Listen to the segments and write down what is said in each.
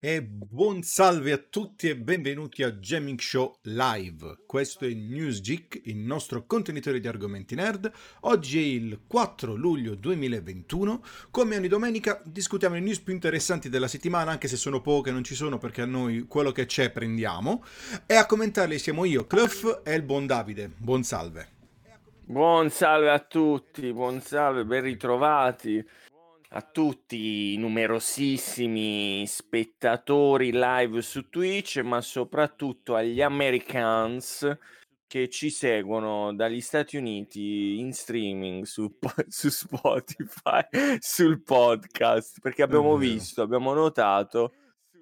E buon salve a tutti e benvenuti a Jamming Show Live. Questo è NewsGeek, il nostro contenitore di argomenti nerd. Oggi è il 4 luglio 2021. Come ogni domenica discutiamo le news più interessanti della settimana, anche se sono poche, non ci sono perché a noi quello che c'è prendiamo. E a commentarle siamo io, Cluff e il buon Davide. Buon salve. Buon salve a tutti, buon salve, ben ritrovati a tutti i numerosissimi spettatori live su Twitch, ma soprattutto agli Americans che ci seguono dagli Stati Uniti in streaming su, su Spotify, sul podcast, perché abbiamo visto, abbiamo notato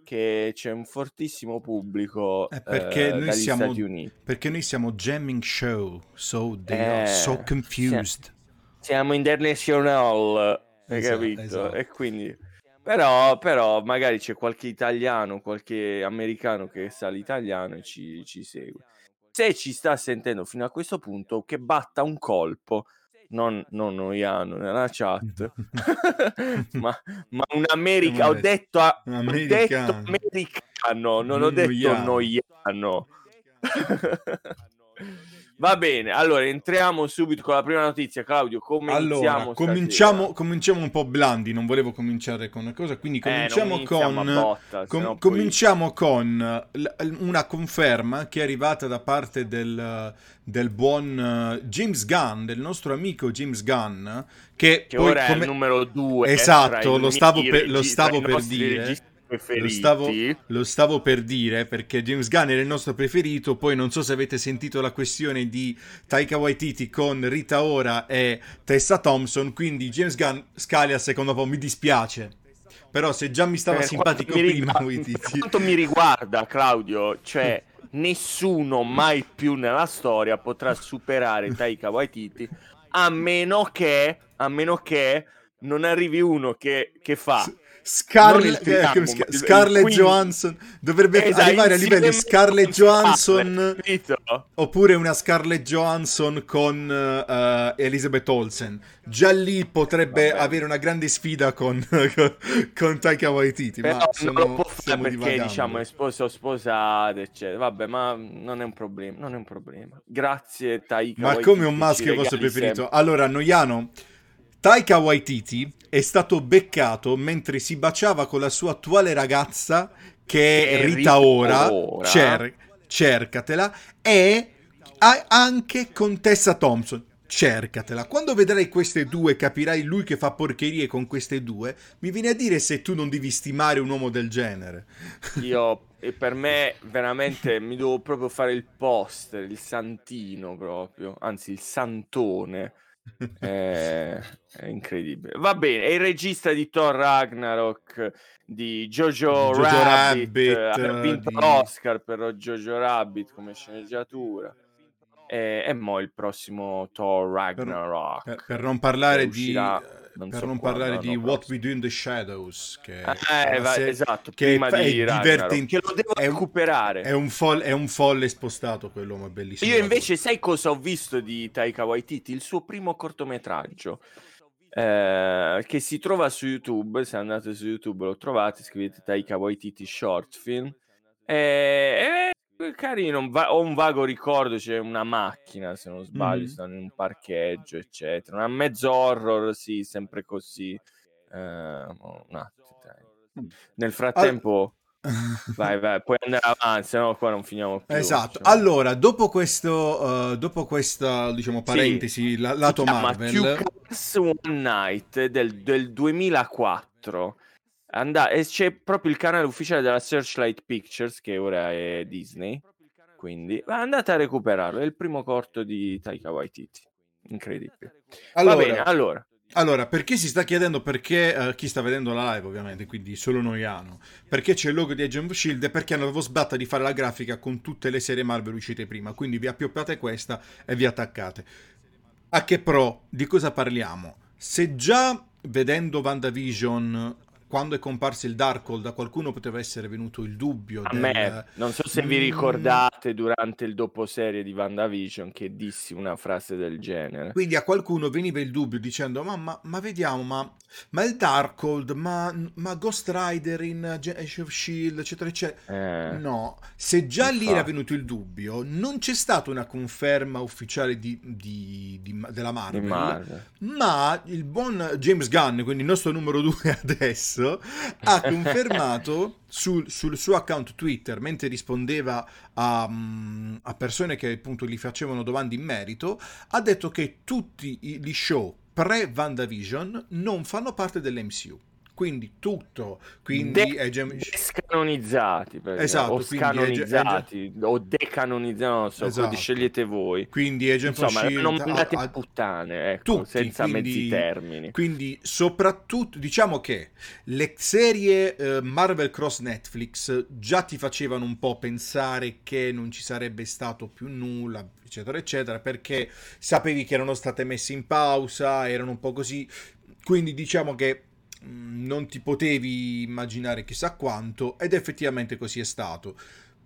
che c'è un fortissimo pubblico eh, perché eh, noi dagli siamo, Stati Uniti. Perché noi siamo jamming show, so they eh, are so confused. Siamo international hai esatto, capito? Esatto. E quindi... Però, però magari c'è qualche italiano, qualche americano che sa l'italiano e ci, ci segue. Se ci sta sentendo fino a questo punto, che batta un colpo non, non noiano nella chat, ma, ma, un America. Ho detto, a, ho detto americano, non ho detto noiano. Va bene, allora entriamo subito con la prima notizia. Claudio, come allora, cominciamo, cominciamo, un po' blandi. Non volevo cominciare con una cosa, quindi eh, cominciamo eh, con. Botta, com- cominciamo poi... con l- una conferma che è arrivata da parte del, del buon uh, James Gunn, del nostro amico James Gunn, che, che poi ora come... è il numero due. Esatto, lo stavo, per, lo stavo per dire. Registri lo stavo, lo stavo, per dire perché James Gunn era il nostro preferito. Poi non so se avete sentito la questione di Taika Waititi con Rita Ora e Tessa Thompson. Quindi James Gunn scali al secondo po'. Mi dispiace. Però se già mi stava per simpatico mi prima Waititi. Per quanto mi riguarda, Claudio, cioè nessuno mai più nella storia potrà superare Taika Waititi a meno che, a meno che non arrivi uno che, che fa Scarlett, eh, Scarlett quindi, Johansson. Dovrebbe esatto, arrivare a livelli Scarlett Johansson oppure una Scarlett Johansson con uh, Elizabeth Olsen. Già lì potrebbe Vabbè. avere una grande sfida con, con, con Taika Waititi Però ma sono, non lo può fare perché divagando. diciamo è sposo sposate eccetera. Vabbè ma non è un problema non è un problema. Grazie Taika ma Waititi, come un maschio vostro preferito? sempre. allora Noiano Taika Waititi è stato beccato mentre si baciava con la sua attuale ragazza che è Rita Ora, cer- cercatela, e anche con Tessa Thompson. Cercatela. Quando vedrai queste due, capirai lui che fa porcherie con queste due. Mi viene a dire se tu non devi stimare un uomo del genere. Io, e per me, veramente mi devo proprio fare il poster, il santino proprio, anzi il santone è, è, incredibile. Va bene, è il regista di Thor Ragnarok, di Jojo, Jojo Rabbit, Rabbit ha vinto di... l'Oscar per Jojo Rabbit come sceneggiatura. E, e mo il prossimo Thor Ragnarok. Per, per non parlare di non per so non parlare di no, What We Do in the Shadows, che, eh, va, se... esatto, che prima è, di è divertente. Che lo devo è recuperare. Un, è, un folle, è un folle spostato quello, ma bellissimo. Io invece, sai cosa ho visto di Taika Waititi? Il suo primo cortometraggio. Eh, che si trova su YouTube. Se andate su YouTube lo trovate, scrivete Taika Waititi Short Film. Eh, eh, carino, va- ho un vago ricordo, c'è una macchina, se non sbaglio, mm-hmm. stanno in un parcheggio, eccetera. Una mezzo horror, sì, sempre così. Eh, un attimo, dai. Nel frattempo... All... vai, vai, puoi andare avanti, se no qua non finiamo più. Esatto. Cioè... Allora, dopo questo, uh, dopo questa, diciamo, parentesi, sì. la, lato Marvel... One Night del, del 2004 And- e c'è proprio il canale ufficiale della Searchlight Pictures, che ora è Disney. Quindi andate a recuperarlo. È il primo corto di Taika Waititi. Incredibile. Allora, Va bene, allora. Allora, perché si sta chiedendo perché uh, chi sta vedendo la live, ovviamente, quindi solo noi hanno, perché c'è il logo di Agent of Shield e perché hanno sbatta di fare la grafica con tutte le serie Marvel uscite prima, quindi vi appioppiate questa e vi attaccate. A che pro? Di cosa parliamo? Se già vedendo WandaVision quando è comparso il Darkhold a qualcuno poteva essere venuto il dubbio. A del... me, non so se vi mm. ricordate durante il doposerie di WandaVision che dissi una frase del genere. Quindi a qualcuno veniva il dubbio dicendo ma, ma, vediamo, ma, ma il Darkhold, ma, ma Ghost Rider in Age of S.H.I.E.L.D., eccetera, eccetera. Eh, no, se già lì era venuto il dubbio, non c'è stata una conferma ufficiale di, di, di, della Marvel, Marvel, ma il buon James Gunn, quindi il nostro numero due adesso, stesso ha confermato sul, sul, suo account Twitter, mentre rispondeva a, mm, a, persone che appunto gli facevano domande in merito, ha detto che tutti gli show pre-VandaVision non fanno parte dell'MCU quindi tutto. Quindi De- è gem- scanonizzati esatto, o scanonizzati è, o decanonizzati non so esatto. scegliete voi. Quindi Agent Insomma, Shield non mandate a, puttane ecco, tutti, senza quindi, mezzi termini. quindi soprattutto diciamo che le serie uh, Marvel Cross Netflix già ti facevano un po' pensare che non ci sarebbe stato più nulla eccetera eccetera perché sapevi che erano state messe in pausa erano un po' così. Quindi diciamo che non ti potevi immaginare chissà quanto ed effettivamente così è stato.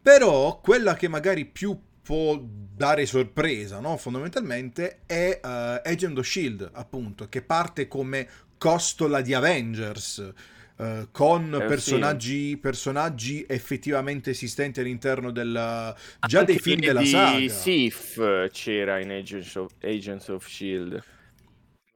Però quella che magari più può dare sorpresa, no? fondamentalmente, è uh, Agent of Shield, appunto, che parte come costola di Avengers. Uh, con eh, personaggi, sì. personaggi, effettivamente esistenti all'interno del già Anche dei film della saga. Sif c'era in Agents of, Agents of Shield.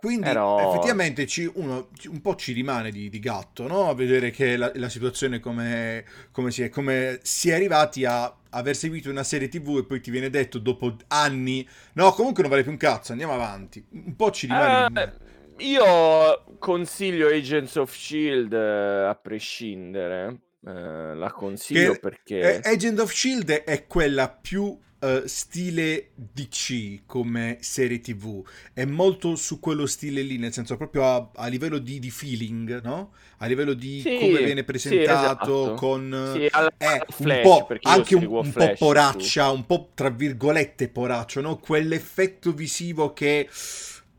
Quindi Però... effettivamente ci, uno un po' ci rimane di, di gatto, no? A vedere che la, la situazione come, come, si è, come si è arrivati a aver seguito una serie tv e poi ti viene detto dopo anni, no comunque non vale più un cazzo, andiamo avanti. Un po' ci rimane... Uh, io consiglio Agents of Shield uh, a prescindere, uh, la consiglio che, perché... Agent of Shield è quella più uh, stile DC come serie tv, è molto su quello stile lì, nel senso proprio a, a livello di, di, feeling, no? A livello di sì, come viene presentato, sì, esatto. con... Sì, è un po' anche un, un po' poraccia, un po' tra virgolette poraccio, no? Quell'effetto visivo che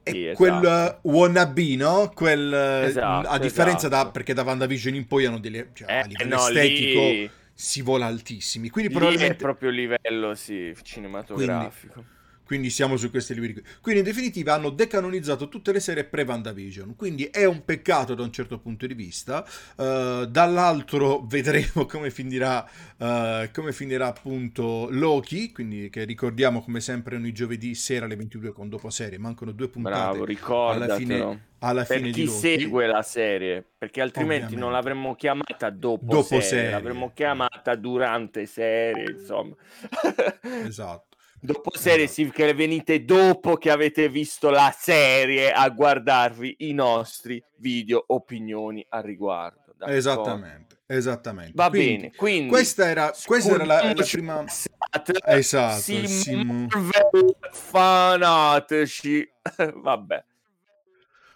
è sì, esatto. quel wannabe, no? Quel, esatto, a differenza esatto. da perché da WandaVision in poi hanno delle cioè, eh, a livello no, estetico lì si vola altissimi. Quindi Lì probabilmente... è proprio livello, sì, cinematografico. Quindi, quindi siamo su questi livelli qui. Quindi in definitiva hanno decanonizzato tutte le serie pre-VandaVision, quindi è un peccato da un certo punto di vista. Uh, dall'altro vedremo come finirà, uh, come finirà appunto Loki, quindi che ricordiamo come sempre ogni giovedì sera alle 22 con dopo serie, mancano due puntate Bravo, ricordatelo. alla fine alla per fine chi segue la serie, perché altrimenti Ovviamente. non l'avremmo chiamata dopo, dopo serie, serie, l'avremmo chiamata durante serie, insomma. esatto. Dopo serie sì, che venite dopo che avete visto la serie a guardarvi i nostri video opinioni al riguardo. D'accordo? Esattamente, esattamente. Va quindi, bene, quindi questa era, questa era la, la prima esatto, si Sim... fanatici. Vabbè.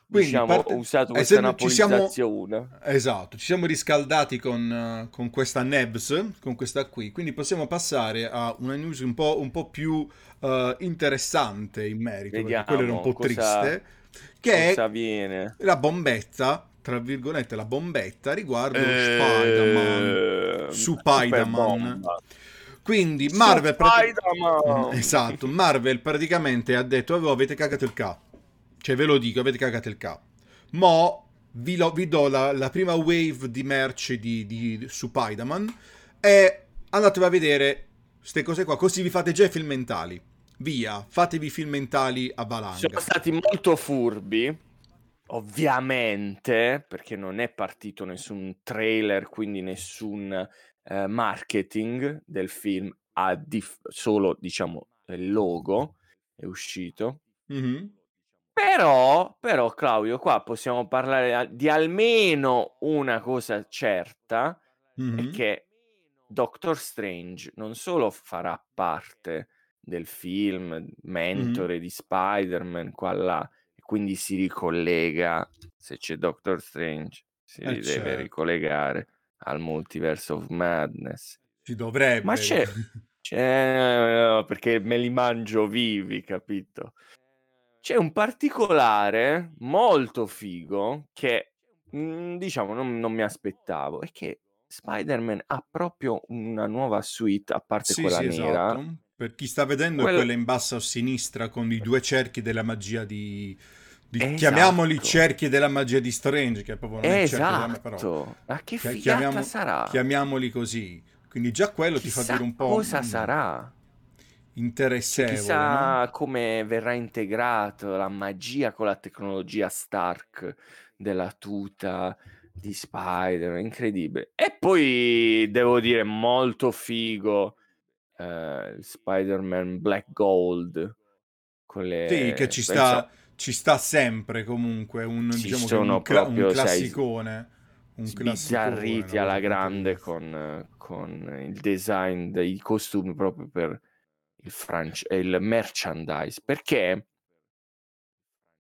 Quindi, diciamo, parte... ho usato questa eh, napolizzazione. Siamo... Esatto, ci siamo riscaldati con, uh, con, questa Nebs, con questa qui, quindi possiamo passare a una news un po', un po più uh, interessante in merito, Vediamo, quello era un po' cosa, triste, che è viene. la bombetta, tra virgolette la bombetta riguardo eh... Spider-Man, su Spider-Man. Quindi Marvel, Spider-Man. esatto, Marvel praticamente ha detto oh, avete cagato il capo cioè, ve lo dico, avete cagato il capo. Mo vi, lo, vi do la, la, prima wave di merce di, di, su Spider-Man e andatevi a vedere queste cose qua, così vi fate già i film mentali. Via, fatevi film mentali a valanga. Sono stati molto furbi, ovviamente, perché non è partito nessun trailer, quindi nessun eh, marketing del film, ha dif- solo, diciamo, il logo è uscito. Mm-hmm. Però, però, Claudio, qua possiamo parlare di almeno una cosa certa, mm-hmm. è che Doctor Strange non solo farà parte del film, mentore mm-hmm. di Spider-Man, qua là, e quindi si ricollega, se c'è Doctor Strange, si eh deve certo. ricollegare al Multiverse of Madness. Si dovrebbe. Ma c'è, c'è perché me li mangio vivi, capito? C'è un particolare molto figo che mh, diciamo, non, non mi aspettavo è che Spider-Man ha proprio una nuova suite, a parte Sì, quella sì, nera. esatto. Per chi sta vedendo è Quella... quella in basso a sinistra con i due cerchi della magia di... di... Esatto. Chiamiamoli cerchi della magia di Strange, che proprio non è esatto. cerchio della però... Ma che figata Chiamiamo... sarà? Chiamiamoli così. Quindi già quello Chissà ti fa dire un po'... cosa sarà? Interessevole, Chissà no? come verrà integrato la magia con la tecnologia Stark della tuta di Spider, incredibile. E poi devo dire molto figo eh, Spider-Man Black Gold con le Sì, che ci penso- sta, ci sta sempre comunque, un, Ci diciamo sono un, cla- un proprio, sai, classicone. Un sbizzarriti classicone, alla grande con, con il design dei costumi proprio per il, franch- il merchandise perché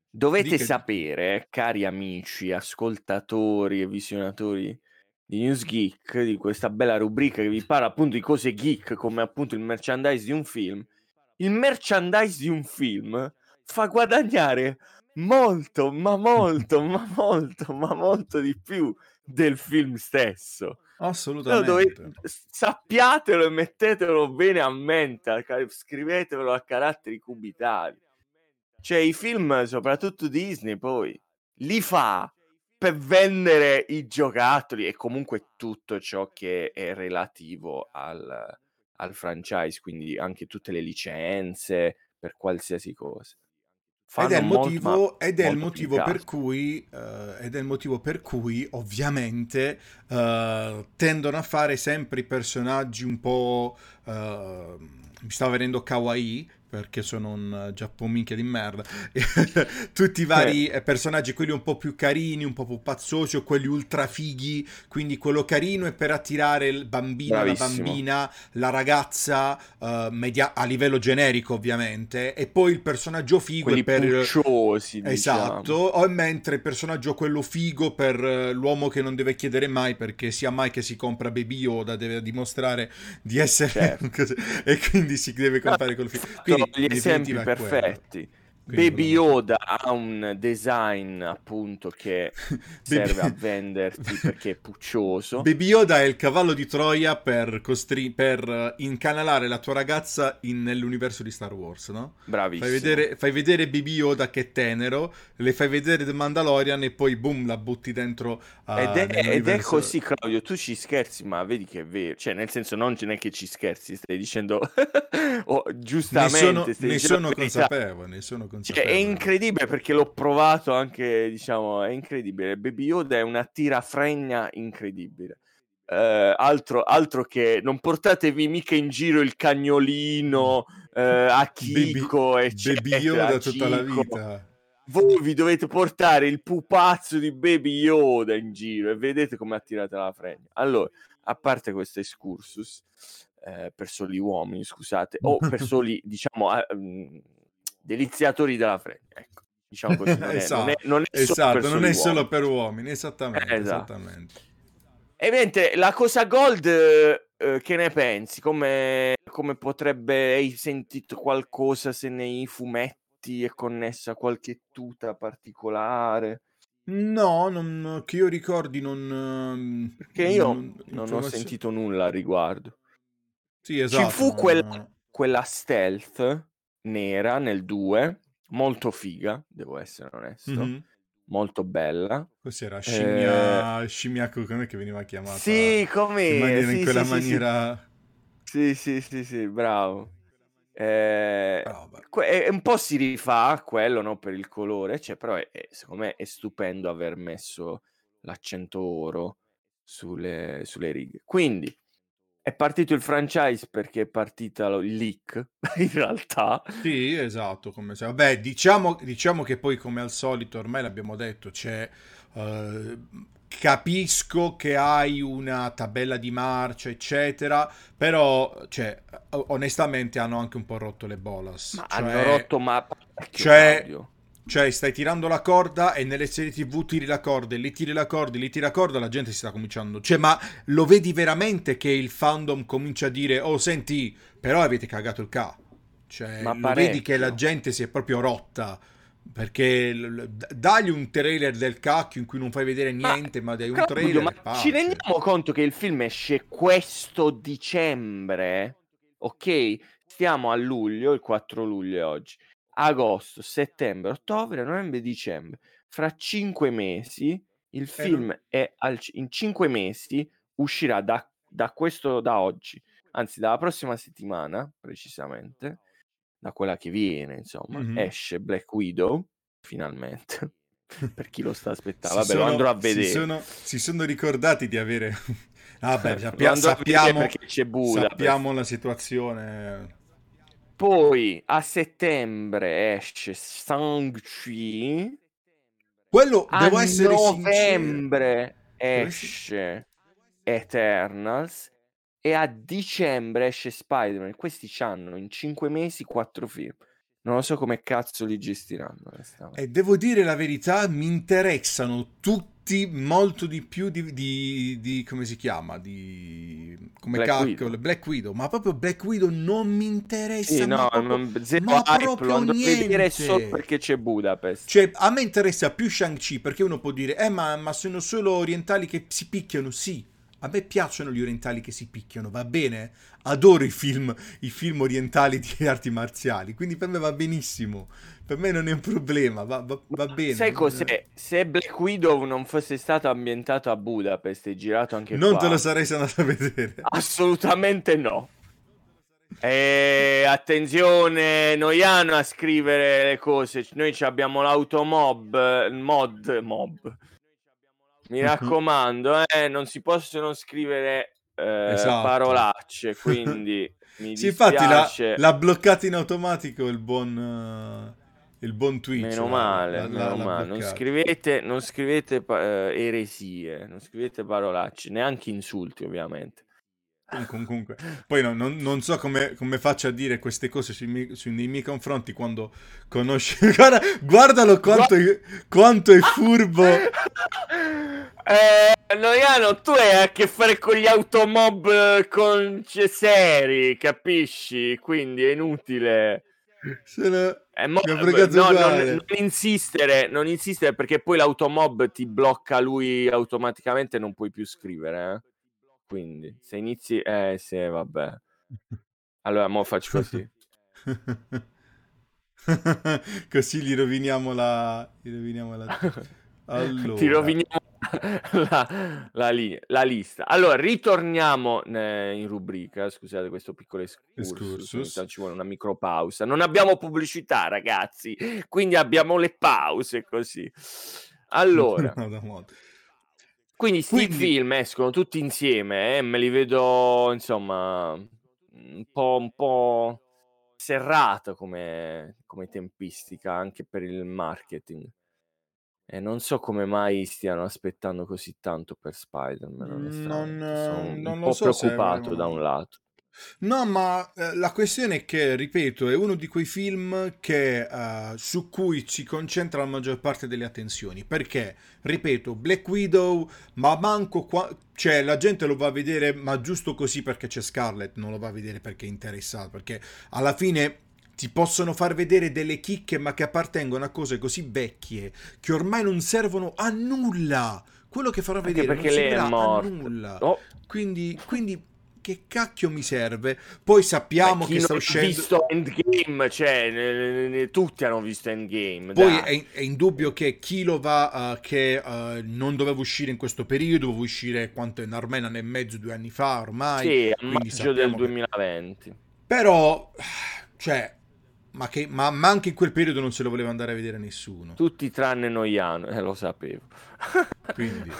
dovete Dica- sapere cari amici ascoltatori e visionatori di News Geek di questa bella rubrica che vi parla appunto di cose geek come appunto il merchandise di un film il merchandise di un film fa guadagnare molto ma molto ma molto ma molto di più del film stesso Assolutamente. dovete- sappiatelo e mettetelo bene a mente, scrivetelo a caratteri cubitali. Cioè, i film, soprattutto Disney, poi li fa per vendere i giocattoli e comunque tutto ciò che è relativo al, al franchise, quindi anche tutte le licenze per qualsiasi cosa. Ed è il molto, motivo, ma ed è il molto motivo più per cast. cui, eh, ed è il motivo per cui, ovviamente, eh, tendono a fare sempre i personaggi un po'. eh, mi sta venendo kawaii perché sono un giappominchia di merda. Tutti i vari eh, personaggi, quelli un po' più carini, un po' più pazzosi, o quelli ultra fighi. Quindi quello carino è per attirare il bambino, la Bravissimo. bambina, la ragazza, eh, media- a livello generico, ovviamente. E poi il personaggio figo Quelli è per. pucciosi, Esatto, diciamo. o mentre il personaggio quello figo per eh, l'uomo che non deve chiedere mai perché sia mai che si compra Baby Yoda deve dimostrare di essere Certo. e quindi si deve comprare quello figo. Quindi gli in esempi perfetti. Quindi Baby Yoda ha un design appunto che serve a venderti perché è puccioso. Baby Yoda è il cavallo di Troia per, costri- per eh, incanalare la tua ragazza in- nell'universo di Star Wars, no? Bravissimo. Fai vedere, fai vedere Baby Yoda che è tenero, le fai vedere The Mandalorian e poi boom la butti dentro a, Ed è, ed è così, Claudio. Tu ci scherzi, ma vedi che è vero. Cioè, nel senso, non ce n'è che ci scherzi, stai dicendo oh, Ne giustamente. sono, ne sono la verità. consapevole, ne sono Cioè, è incredibile perché l'ho provato anche, diciamo, è incredibile. Baby Yoda è una tirafregna incredibile. Eh, altro, altro che non portatevi mica in giro il cagnolino eh, a Kiko, Baby, eccetera. Baby Yoda tutta la Chico. vita. Voi vi dovete portare il pupazzo di Baby Yoda in giro e vedete come attirate la fregna. Allora, a parte questo excursus eh, per soli uomini, scusate, o per soli, diciamo, eh, deliziatori della fregna, ecco. Diciamo così, non è, non è, non è solo esatto, per non è solo uomini. per uomini, esattamente, Eh, esatto. esattamente. E mentre la cosa gold, eh, eh, che ne pensi? Come, come potrebbe, hai sentito qualcosa se nei fumetti è connessa a qualche tuta particolare? No, non- che io ricordi non... ehm, Perché io non- non ho sentito nulla a riguardo. Sì, esatto. Ci fu quella, quella stealth nera nel 2, molto figa, devo essere onesto, Mhm. molto bella. Cos'era? Scimmia... Scimmia... Com'è che veniva chiamata? Eh, Sì, come in, maniera- in sì, quella sì, sì, sì. maniera... Sì, sì, sì, sì, bravo. Eh, Ah, que- è- un po' si rifà a quello, no, per il colore, cioè, però è, è- secondo me è stupendo aver messo l'accento oro sulle, sulle righe. Quindi è partito il franchise perché è partita lo- il leak, in realtà. Sì, esatto, come se... Vabbè, diciamo, diciamo che poi come al solito, ormai l'abbiamo detto, c'è... eh, capisco che hai una tabella di marcia, eccetera, però, cioè, onestamente hanno anche un po' rotto le bolas. Ma Cioè- hanno rotto ma cioè- Claudio. Cioè, stai tirando la corda e nelle serie TV tiri la corda e lì tiri la corda e lì tiri la corda, la gente si sta cominciando. Cioè, ma lo vedi veramente che il fandom comincia a dire: Oh, senti, però avete cagato il ca. Cioè, Ma lo vedi che la gente si è proprio rotta. Perché dagli un trailer del cacchio in cui non fai vedere niente, ma, ma dai un trailer. Ma pace. ci rendiamo conto che il film esce questo dicembre? Ok, stiamo a luglio, il 4 luglio oggi. Agosto, settembre, ottobre, novembre, dicembre. Fra cinque mesi il film eh, è al, in cinque mesi uscirà da, da questo da oggi, anzi dalla prossima settimana precisamente da quella che viene, insomma, mm-hmm. esce Black Widow, finalmente. per chi lo sta aspettando, vabbè, sono, lo andrò a vedere. Si sono, si sono ricordati di avere... vabbè, sappia, sappiamo, sappiamo la situazione. Poi a settembre esce Shang-Chi. Quello a devo essere novembre sincero. esce Eternals e a dicembre esce Spider-Man. Questi hanno in 5 mesi 4 film. Non lo so come cazzo li gestiranno. E devo dire la verità, mi interessano tutti molto di più di, di, di come si chiama? Di come Black cacchio, Widow. Black Widow. Ma proprio Black Widow non mi interessa. Sì, no, proprio, non, zero ma hype, proprio lo niente. solo perché c'è Budapest. Cioè, a me interessa più Shang-Chi perché uno può dire, eh, ma, ma sono solo orientali che si picchiano. Sì, a me piacciono gli orientali che si picchiano, va bene? Adoro i film, i film orientali di arti marziali, quindi per me va benissimo. Per me non è un problema, va, va, va bene. Sai cos'è? Se Black Widow non fosse stato ambientato a Budapest e girato anche non qua... te lo sarei andato a vedere. Assolutamente no. E attenzione, Noiano a scrivere le cose. Noi abbiamo l'automob, mod, mob mi raccomando, eh, non si possono scrivere eh, esatto. parolacce, quindi mi sì, infatti l'ha, l'ha, bloccato in automatico il buon, uh, il buon Twitch. Meno male, la, meno male. Non scrivete, non scrivete uh, eresie, non scrivete parolacce, neanche insulti ovviamente. Comunque, poi no, non, non, so come, come, faccio a dire queste cose sui miei, sui, nei miei confronti quando conosci. Guarda, guardalo quanto, quanto è furbo. Eh, Noiano, tu hai a che fare con gli automob con seri, capisci? Quindi è inutile. Sono... È mo- no, non, non, insistere, non insistere perché poi l'automob ti blocca lui automaticamente e non puoi più scrivere. Eh? Quindi, se inizi... Eh, sì, vabbè. Allora, mo faccio così. così gli roviniamo la... Gli roviniamo la... Allora. Ti roviniamo la, la, li- la, lista. Allora, ritorniamo in rubrica. Scusate questo piccolo excursus. Ci vuole una micropausa. Non abbiamo pubblicità, ragazzi. Quindi abbiamo le pause così. Allora. Quindi sti quindi... film escono tutti insieme. Eh? Me li vedo, insomma, un po', un po serrato come, come tempistica anche per il marketing. E non so come mai stiano aspettando così tanto per Spider-Man. Non, Sono non un po' so preoccupato da un lato. No, ma eh, la questione è che, ripeto, è uno di quei film che, uh, su cui si concentra la maggior parte delle attenzioni. Perché, ripeto, Black Widow, ma manco qua... Cioè, la gente lo va a vedere, ma giusto così perché c'è Scarlett, non lo va a vedere perché è interessato. Perché alla fine ti possono far vedere delle chicche ma che appartengono a cose così vecchie che ormai non servono a nulla. Quello che farò vedere perché non servirà a nulla. Oh. Quindi, quindi che cacchio mi serve? Poi sappiamo che sta uscendo. visto Endgame, cioè, ne, ne, tutti hanno visto Endgame. Poi è, è, indubbio che chi lo va, uh, che uh, non doveva uscire in questo periodo, doveva uscire quanto in Armena nel mezzo, due anni fa ormai. Sì, a maggio del 2020. Che... Però, cioè, ma, che, ma, ma, anche in quel periodo non se lo voleva andare a vedere nessuno. Tutti tranne Noiano, eh, lo sapevo. quindi,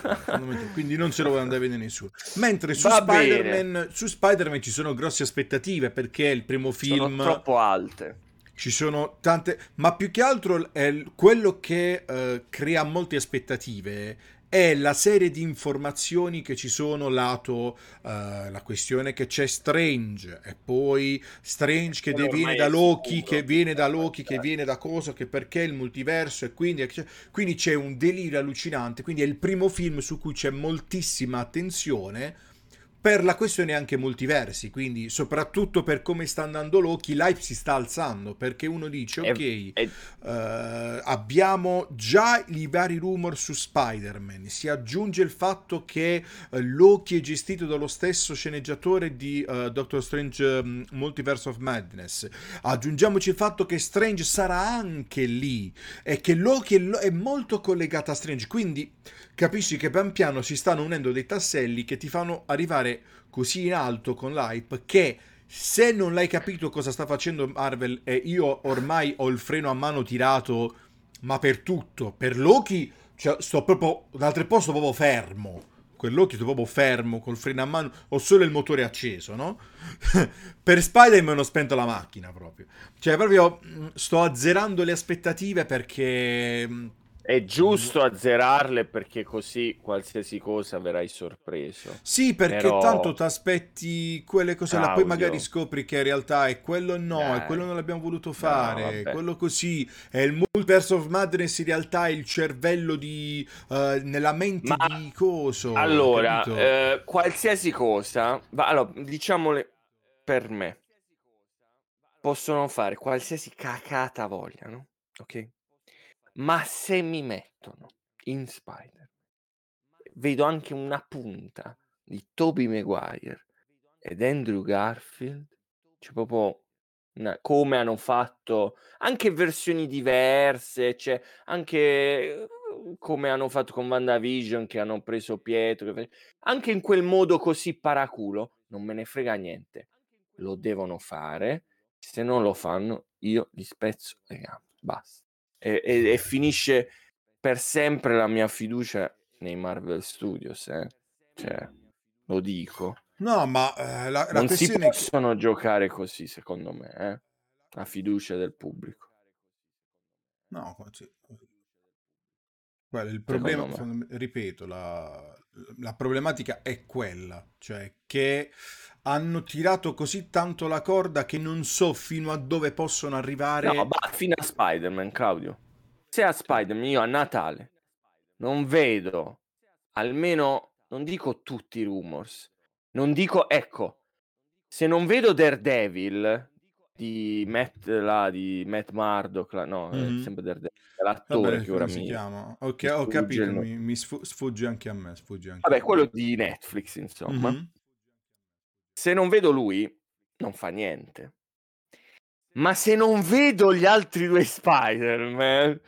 quindi, non se lo voleva andare a vedere nessuno. Mentre su Spider-Man, su Spider-Man, ci sono grosse aspettative perché è il primo film... Sono troppo alte. Ci sono tante... Ma più che altro è quello che uh, crea molte aspettative è la serie di informazioni che ci sono lato uh, la questione che c'è Strange e poi Strange che viene da Loki, che viene da Loki, che viene da cosa, che perché il multiverso e quindi, quindi c'è un delirio allucinante, quindi è il primo film su cui c'è moltissima attenzione per la questione anche multiversi, quindi soprattutto per come sta andando Loki, l'hype si sta alzando perché uno dice ok, e, e... Uh, abbiamo già i vari rumor su Spider-Man, si aggiunge il fatto che uh, Loki è gestito dallo stesso sceneggiatore di uh, Doctor Strange um, Multiverse of Madness, aggiungiamoci il fatto che Strange sarà anche lì e che Loki è, è molto collegato a Strange, quindi capisci che pian piano si stanno unendo dei tasselli che ti fanno arrivare così in alto con l'hype che se non l'hai capito cosa sta facendo Marvel e io ormai ho il freno a mano tirato ma per tutto per Loki cioè, sto proprio d'altro posto proprio fermo quell'occhio sto proprio fermo col freno a mano ho solo il motore acceso no? per Spider-Man ho spento la macchina proprio cioè proprio mm, sto azzerando le aspettative perché mm, è giusto azzerarle perché così qualsiasi cosa verrai sorpreso. Sì, perché Però... tanto ti aspetti quelle cose Claudio. là, poi magari scopri che in realtà è quello no, è quello non l'abbiamo voluto fare, no, quello così, è il Multiverse of Madness in realtà è il cervello di... Uh, nella mente Ma... di coso. Allora, eh, qualsiasi cosa, allora, diciamole per me, possono fare qualsiasi cacata vogliano, ok? Ma se mi mettono in Spider, vedo anche una punta di Toby Maguire ed Andrew Garfield, cioè proprio una, come hanno fatto anche versioni diverse, cioè anche uhm, come hanno fatto con WandaVision che hanno preso Pietro, anche in quel modo così paraculo, non me ne frega niente. Lo devono fare, se non lo fanno io gli spezzo le gambe, basta e, e, e finisce per sempre la mia fiducia nei Marvel Studios, eh? cioè, lo dico. No, ma eh, la, la non si possono che... giocare così, secondo me, eh? la fiducia del pubblico. No. Guarda, il problema, ripeto, la, la, problematica è quella, cioè che hanno tirato così tanto la corda che non so fino a dove possono arrivare. No, ma fino a Spider-Man, Claudio. Se a Spider-Man io a Natale non vedo almeno, non dico tutti i rumors, non dico, ecco, se non vedo Daredevil di Matt, là, di Matt Murdock, là, no, mm-hmm. è sempre Daredevil, l'attore Vabbè, che ora mi chiama. Ok, ho capito, mi, mi sfugge anche a me, sfugge anche Vabbè, quello di Netflix, insomma. Mm-hmm. Se non vedo lui, non fa niente. Ma se non vedo gli altri due Spider-Man,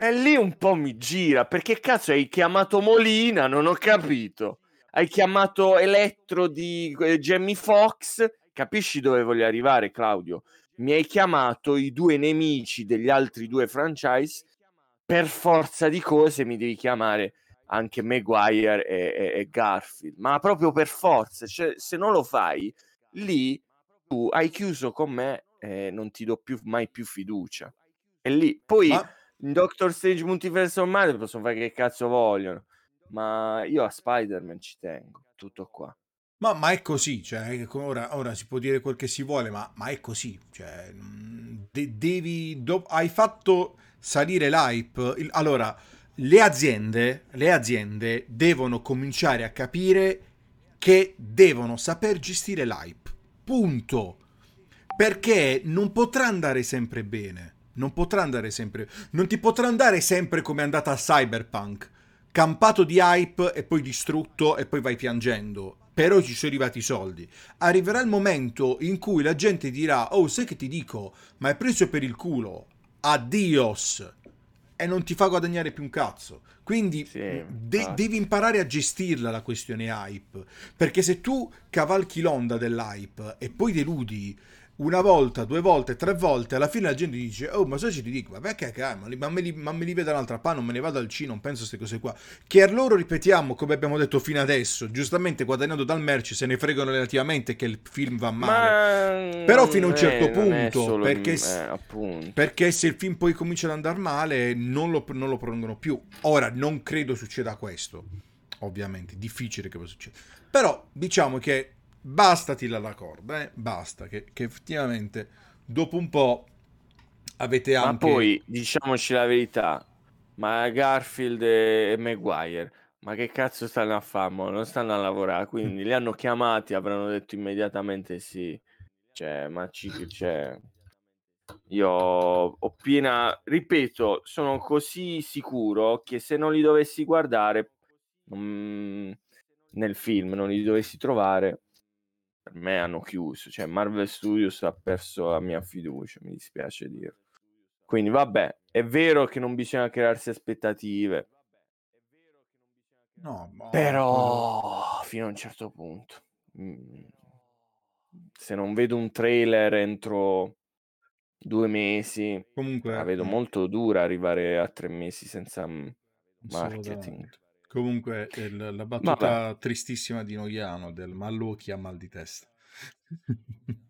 e lì un po' mi gira. Perché cazzo hai chiamato Molina? Non ho capito. Hai chiamato Elettro di eh, Jamie Fox. Capisci dove voglio arrivare, Claudio? Mi hai chiamato i due nemici degli altri due franchise. Per forza di cose mi devi chiamare anche Maguire e, e, e Garfield, ma proprio per forza, cioè, se non lo fai, lì tu hai chiuso con me e non ti do più, mai più fiducia. E lì, poi ma... in Doctor Strange Multiverse of Madness possono fare che cazzo vogliono, ma io a Spider-Man ci tengo, tutto qua. Ma, ma, è così, cioè, ora, ora, si può dire quel che si vuole, ma, ma è così. Cioè, de- devi, do- hai fatto salire l'hype. Il, allora, le aziende, le aziende devono cominciare a capire che devono saper gestire l'hype. Punto. Perché non potrà andare sempre bene. Non potrà andare sempre. Non ti potrà andare sempre come è andata a Cyberpunk. Campato di hype e poi distrutto e poi vai piangendo. Però ci sono arrivati i soldi. Arriverà il momento in cui la gente dirà: Oh, sai che ti dico? Ma è preso per il culo. Addios e non ti fa guadagnare più un cazzo. Quindi sì, de- devi imparare a gestirla la questione hype. Perché se tu cavalchi l'onda dell'hype e poi deludi una volta, due volte, tre volte, alla fine la gente dice, oh ma sai se ti dico, ma perché ma me li, ma me li vedo un'altra parte, non me ne vado al cinema, non penso a queste cose qua. Che a loro ripetiamo, come abbiamo detto fino adesso, giustamente guadagnando dal merce, se ne fregano relativamente che il film va male. Ma Però fino a un certo è, punto, perché, eh, perché, se il film poi comincia ad andare male, non lo, non lo prendono più. Ora, non credo succeda questo, ovviamente, difficile che succeda. Però diciamo che bastati la corda, eh? basta, che, che, effettivamente dopo un po' avete anche... Ma poi, diciamoci la verità, ma Garfield e Maguire ma che cazzo stanno a fare? Non stanno a lavorare, quindi li hanno chiamati, avranno detto immediatamente sì. Cioè, ma ci c'è. Io ho piena, ripeto, sono così sicuro che se non li dovessi guardare mm, nel film, non li dovessi trovare, per me hanno chiuso. Cioè, Marvel Studios ha perso la mia fiducia, mi dispiace dirlo. Quindi, vabbè, è vero che non bisogna crearsi aspettative. No, ma... Però fino a un certo punto. Mm, se non vedo un trailer entro due mesi, Comunque, la vedo eh, molto dura arrivare a tre mesi senza mm, marketing. Comunque, il, la battuta Vabbè. tristissima di Noiano del Mallucchi a mal di testa.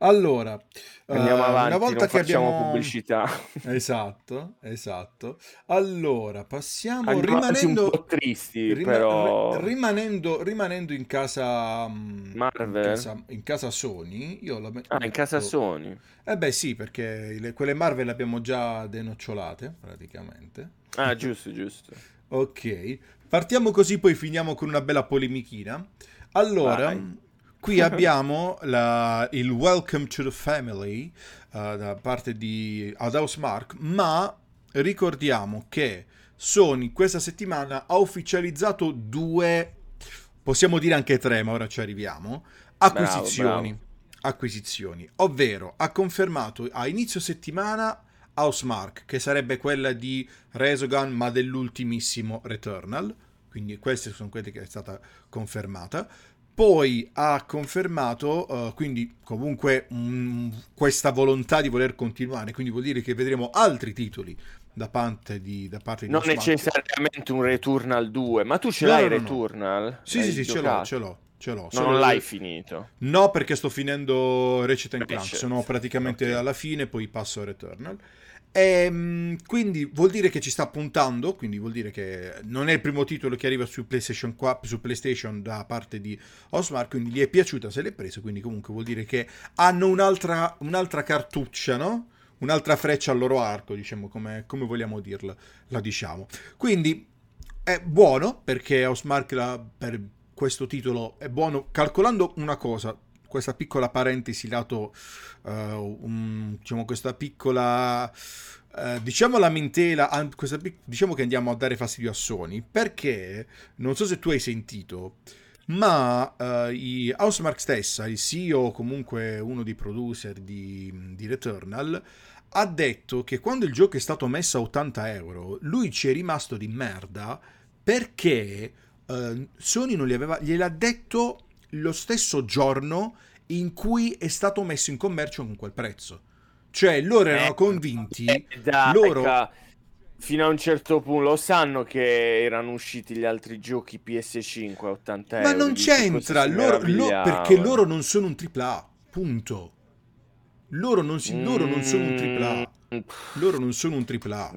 Allora, andiamo uh, avanti, una volta che abbiamo pubblicità. Esatto, esatto. Allora, passiamo andiamo rimanendo un po' tristi, rima- però rimanendo, rimanendo in casa Marvel in casa, in casa Sony, io la Ah, in casa Sony. Eh beh, sì, perché le, quelle Marvel le abbiamo già denocciolate, praticamente. Ah, giusto, giusto. ok. Partiamo così, poi finiamo con una bella polemichina. Allora, Vai Qui abbiamo la, il Welcome to the Family uh, da parte di House Mark, ma ricordiamo che Sony questa settimana ha ufficializzato due, possiamo dire anche tre, ma ora ci arriviamo, acquisizioni. Bravo, bravo. Acquisizioni, ovvero ha confermato a inizio settimana Housemark, che sarebbe quella di Resogun, ma dell'ultimissimo Returnal. Quindi queste sono quelle che è stata confermata. Poi ha confermato, uh, quindi comunque um, questa volontà di voler continuare, quindi vuol dire che vedremo altri titoli da parte di, da parte di Non necessariamente un Returnal 2, ma tu ce no, l'hai no, no, Returnal? Sì, sì, sì, ce l'ho, ce l'ho. Ce l'ho. Non l'hai finito? No, perché sto finendo Ratchet Clank. Sono praticamente okay. alla fine, poi passo a Returnal. E, ehm, quindi vuol dire che ci sta puntando, quindi vuol dire che non è il primo titolo che arriva su PlayStation, 4, su PlayStation da parte di Osmar, quindi gli è piaciuta, se l'è presa, quindi comunque vuol dire che hanno un'altra, un'altra cartuccia, no? Un'altra freccia al loro arco, diciamo, come, come vogliamo dirla, la diciamo. Quindi è buono perché Osmark per questo titolo è buono, calcolando una cosa, questa piccola parentesi lato, uh, un, diciamo questa piccola, uh, diciamo lamentela, questa, diciamo che andiamo a dare fastidio a Sony, perché non so se tu hai sentito, ma uh, i Housemark stessa, il CEO comunque uno dei producer di, di Returnal, ha detto che quando il gioco è stato messo a 80 euro, lui ci è rimasto di merda perché uh, Sony non gli aveva, gliel'ha detto lo stesso giorno in cui è stato messo in commercio con quel prezzo. Cioè, loro erano eh, convinti. Eh, dai, loro... Fino a un certo punto lo sanno che erano usciti gli altri giochi PS5 a 80 euro. Ma non c'entra, loro, lo, perché loro non sono un AAA, punto. Loro non, si, mm. loro non sono un AAA. Loro non sono un AAA.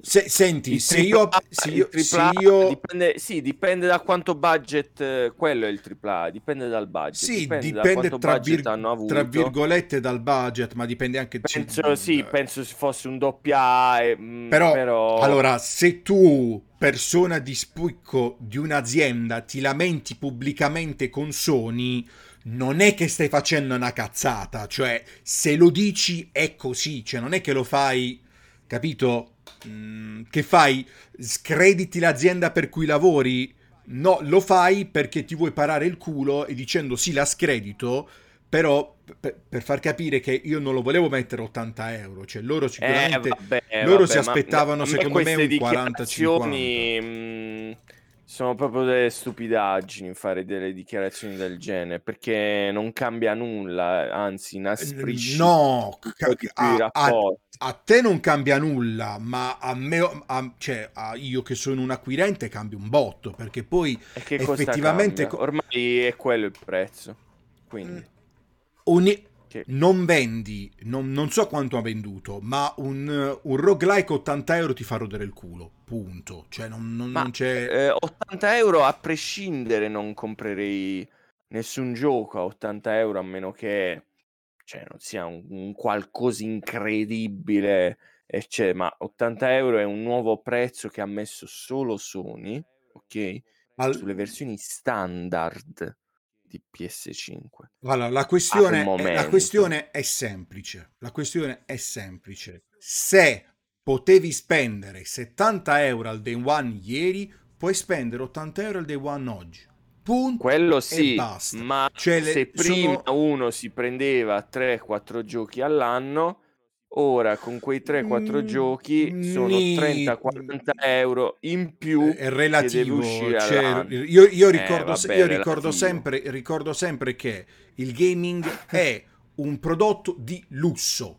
Se, senti, il se io, se io, se io... Dipende, sì, dipende da quanto budget, quello è il AAA, dipende dal budget. Sì, dipende, dipende da tra, vir- tra, virgolette dal budget, ma dipende anche... Penso, c- sì, penso se fosse un doppia A. Mm, però, però, allora, se tu, persona di spicco di un'azienda, ti lamenti pubblicamente con Sony non è che stai facendo una cazzata, cioè se lo dici è così, cioè non è che lo fai, capito? Mm, che fai, screditi l'azienda per cui lavori? No, lo fai perché ti vuoi parare il culo e dicendo sì, la scredito, però per, per far capire che io non lo volevo mettere 80 euro, cioè loro sicuramente, eh, vabbè, loro vabbè, si aspettavano ma, secondo me un 40-50 sono proprio delle stupidaggini fare delle dichiarazioni del genere perché non cambia nulla, anzi inasprisce no, ca- a, a, a, te non cambia nulla, ma a me, a, cioè a io che sono un acquirente cambia un botto perché poi effettivamente ormai è quello il prezzo. Quindi. Ogni, che... Non vendi, non, non, so quanto ha venduto, ma un, un roguelike 80 euro ti fa rodere il culo, punto. Cioè non, non, ma, non c'è... Eh, 80 euro a prescindere non comprerei nessun gioco a 80 euro a meno che cioè, non sia un, un qualcosa incredibile e c'è, ma 80 euro è un nuovo prezzo che ha messo solo Sony, ok? Al... Sulle versioni standard di PS5. Allora, la questione, è, la questione è semplice. La questione è semplice. Se potevi spendere 70 euro al day one ieri, puoi spendere 80 euro al day one oggi. Punto Quello sì, ma cioè, se prima sono... uno si prendeva 3-4 giochi all'anno, Ora con quei 3-4 mm, giochi sono 30-40 euro in più. È relativo. Cioè, io, io, eh, ricordo, eh, vabbè, io ricordo, sempre, ricordo sempre che il gaming è un prodotto di lusso.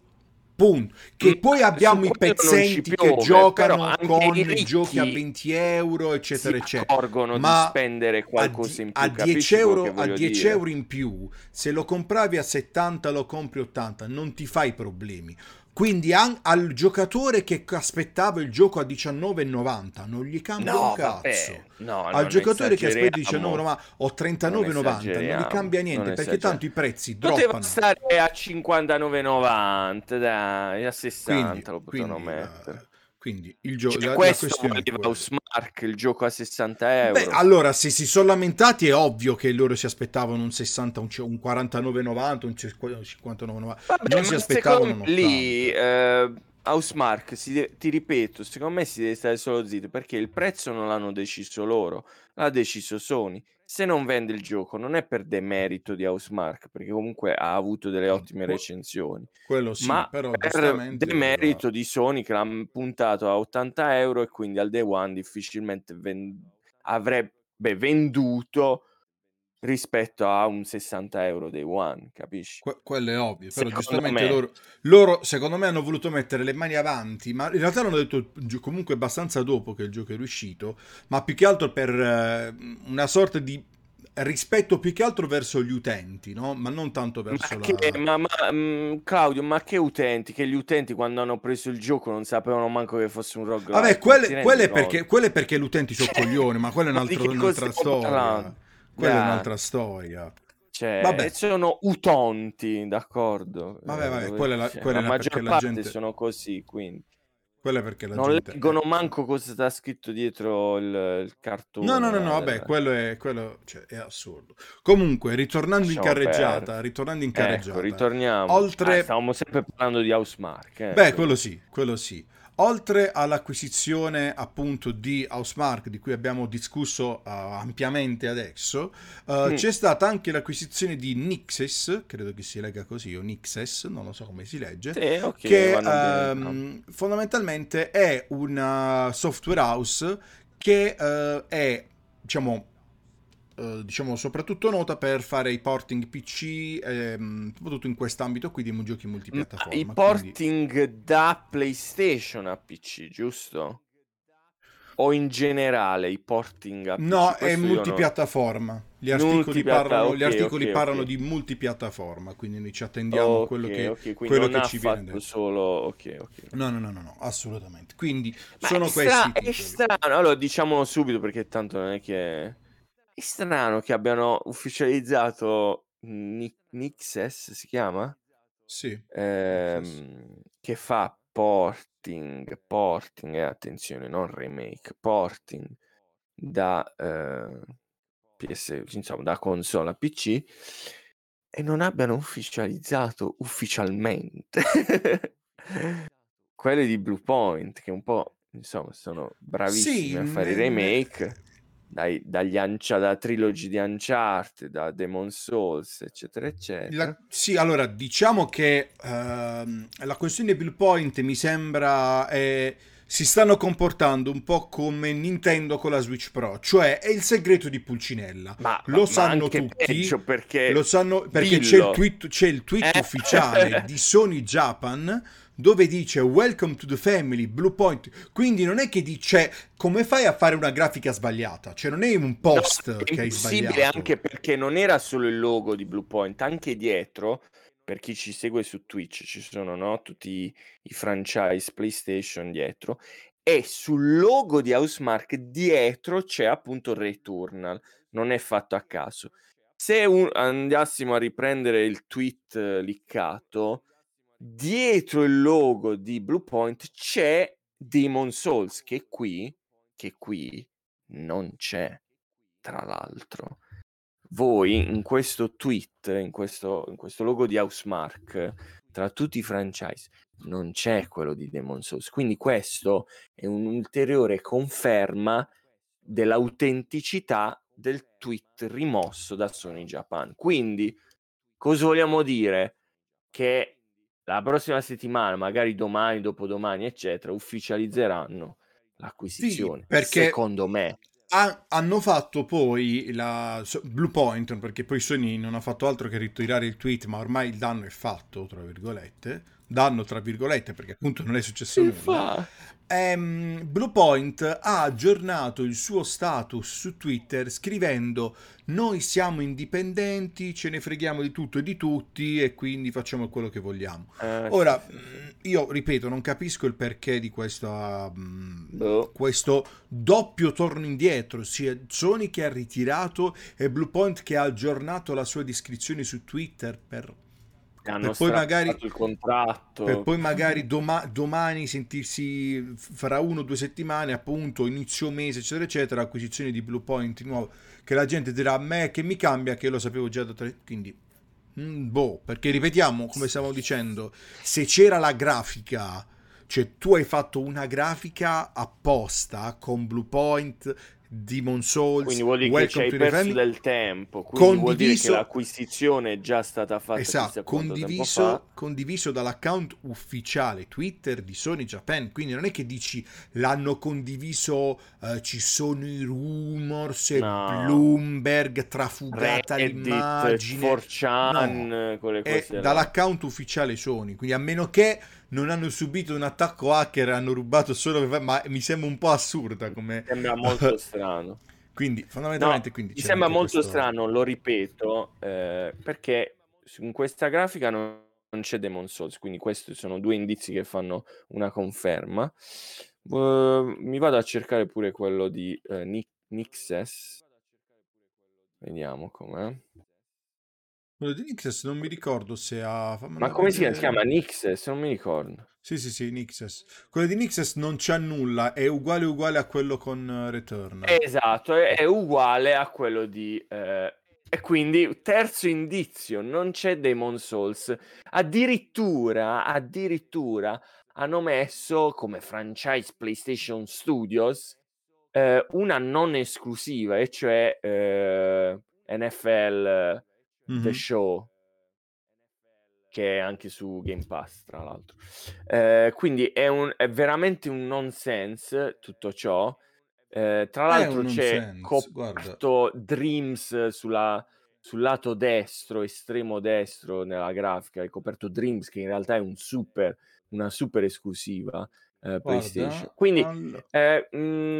Punto. Che mm, poi abbiamo i pezzenti piove, che giocano con i giochi a 20 euro, eccetera, si eccetera. Ma di spendere qualcosa in più. A 10, euro, a 10 euro in più, se lo compravi a 70, lo compri 80, non ti fai problemi. Quindi an- al giocatore che aspettava il gioco a 19,90 non gli cambia no, un cazzo. No, al giocatore che aspetta 19,90 o 39,90 non, non gli cambia niente perché tanto i prezzi droppano. Poteva stare a 59,90, dai, a 60 quindi, lo potevano quindi, mettere. Uh, quindi il gioco cioè, questo valeva Housemark, il gioco a 60 euro. Beh, allora, se si sono lamentati è ovvio che loro si aspettavano un 60, un, un 49,90, un 59,90. Vabbè, non si aspettavano lì eh, Housemark, ti ripeto, secondo me si deve stare solo zitto perché il prezzo non l'hanno deciso loro, l'ha deciso Sony se non vende il gioco non è per demerito di Housemark, perché comunque ha avuto delle ottime recensioni, quello sì, ma però per demerito di Sony che l'ha puntato a 80 euro e quindi al day one difficilmente ven- avrebbe venduto rispetto a un 60 euro day one, capisci? Que- quello è ovvio, però secondo giustamente me... loro, loro, secondo me hanno voluto mettere le mani avanti, ma in realtà l'hanno detto comunque abbastanza dopo che il gioco è uscito, ma più che altro per eh, una sorta di rispetto più che altro verso gli utenti, no? Ma non tanto verso ma la... Che, ma, ma mh, mm, Claudio, ma che utenti? Che gli utenti quando hanno preso il gioco non sapevano manco che fosse un roguelike. Vabbè, quelle, quelle, perché, quelle perché l'utenti sono coglioni, ma quella è un'altra, un'altra storia. Parlando? Quella è un'altra storia. Cioè, vabbè. sono utonti, d'accordo. Vabbè, vabbè, eh, quella, cioè, quella la maggior parte gente... sono così, quindi. Quella perché la non gente... leggono manco cosa sta scritto dietro il, il cartone. No, no, no, no, vabbè, quello è, quello, cioè, è assurdo. Comunque, ritornando Lasciamo in carreggiata, per... ritornando in ecco, carreggiata. Ecco, ritorniamo. Oltre... Ah, stavamo sempre parlando di Housemark. Eh, Beh, quello sì, quello sì. Oltre all'acquisizione appunto di Housemark di cui abbiamo discusso uh, ampiamente adesso, uh, mm. c'è stata anche l'acquisizione di Nixes, credo che si legga così, o Nixes, non lo so come si legge, sì, okay, che um, fondamentalmente è una software house che uh, è, diciamo, eh, diciamo soprattutto nota per fare i porting PC, ehm, soprattutto in quest'ambito qui di giochi multipiattaforma. I porting quindi... da PlayStation a PC, giusto? O in generale i porting a PC? No, Questo è multipiattaforma. Non... Gli articoli Multipiatta... parlano, okay, gli articoli okay, parlano okay. di multipiattaforma, quindi noi ci attendiamo quello che, quello che ci viene detto. solo... Ok, ok. No, no, no, no, no assolutamente. Quindi Ma sono è questi stra- È strano, allora diciamolo subito perché tanto non è che è strano che abbiano ufficializzato Ni- Nixes, si chiama? Sì. Ehm, che fa porting, porting, eh, attenzione, non remake, porting da eh, PS, insomma, da console a PC e non abbiano ufficializzato ufficialmente quelle di Bluepoint che un po' insomma sono bravissimi sì, a fare i remake dai, dagli Anci- da trilogy di Uncharted, da Demon Souls, eccetera, eccetera. La, sì, allora diciamo che uh, la questione di Bluepoint mi sembra eh, si stanno comportando un po' come Nintendo con la Switch Pro, cioè è il segreto di Pulcinella. Ma, lo ma, sanno tutti, perché, lo sanno perché c'è il tweet, c'è il tweet ufficiale di Sony Japan dove dice Welcome to the family, Blue Point. Quindi non è che dice come fai a fare una grafica sbagliata, cioè non è un post no, che hai sbagliato. anche perché non era solo il logo di Blue Point, anche dietro, per chi ci segue su Twitch, ci sono no, tutti i, franchise PlayStation dietro e sul logo di Housemark dietro c'è appunto Returnal, non è fatto a caso. Se un, andassimo a riprendere il tweet uh, liccato, dietro il logo di Bluepoint c'è Demon Souls che qui, che qui non c'è, tra l'altro. Voi in questo tweet, in questo, in questo logo di Housemark, tra tutti i franchise, non c'è quello di Demon Souls. Quindi questo è un'ulteriore conferma dell'autenticità del tweet rimosso da Sony Japan. Quindi, cosa vogliamo dire? Che la prossima settimana, magari domani, dopodomani, eccetera, ufficializzeranno l'acquisizione. Sì, perché secondo me ha, hanno fatto poi la Blue Point, perché poi Sony non ha fatto altro che ritirare il tweet, ma ormai il danno è fatto, tra virgolette. Danno, tra virgolette, perché appunto non è successo nulla. Ehm, Bluepoint ha aggiornato il suo status su Twitter scrivendo noi siamo indipendenti, ce ne freghiamo di tutto e di tutti e quindi facciamo quello che vogliamo. Eh, Ora, sì. io ripeto, non capisco il perché di questa, oh. questo doppio torno indietro, sia Sony che ha ritirato e Bluepoint che ha aggiornato la sua descrizione su Twitter per per poi magari il contratto. per poi magari doma- domani sentirsi fra uno o due settimane appunto inizio mese eccetera eccetera acquisizione di Blue Point nuovo che la gente dirà a me che mi cambia che lo sapevo già da tre quindi mm, boh perché ripetiamo come stiamo dicendo se c'era la grafica cioè tu hai fatto una grafica apposta con Blue Point Demon Souls. Quindi vuol dire che ci hai perso del tempo. Quindi condiviso, vuol dire che l'acquisizione è già stata fatta. Esatto, condiviso, condiviso dall'account ufficiale Twitter di Sony Japan. Quindi non è che dici l'hanno condiviso, uh, ci sono i rumors, no. Bloomberg trafugata Reddit, l'immagine. 4chan, no. quelle cose. È dall'account ufficiale Sony. Quindi a meno che non hanno subito un attacco hacker, hanno rubato solo per... ma mi sembra un po' assurda come... Sembra molto strano. quindi, fondamentalmente... No, quindi mi sembra molto questo... strano, lo ripeto, eh, perché in questa grafica non, non c'è Demon Souls, quindi questi sono due indizi che fanno una conferma. Uh, mi vado a cercare pure quello di uh, Nixes. Vediamo com'è. Quello di Nixes non mi ricordo se ha... Ma come si chiama? Nixes? Non mi ricordo. Sì, sì, sì, Nixes. Quello di Nixes non c'ha nulla, è uguale uguale a quello con uh, Return. Esatto, è, è, uguale a quello di... Eh... E quindi, terzo indizio, non c'è Demon Souls. Addirittura, addirittura, hanno messo come franchise PlayStation Studios eh, una non esclusiva, e cioè eh, NFL mm-hmm. The Show, che è anche su Game Pass, tra l'altro. Eh, quindi è, un, è, veramente un nonsense tutto ciò. Eh, tra l'altro c'è coperto Dreams sulla, sul lato destro, estremo destro nella grafica, è coperto Dreams che in realtà è un super, una super esclusiva eh, PlayStation. Quindi all... eh, mh, mm,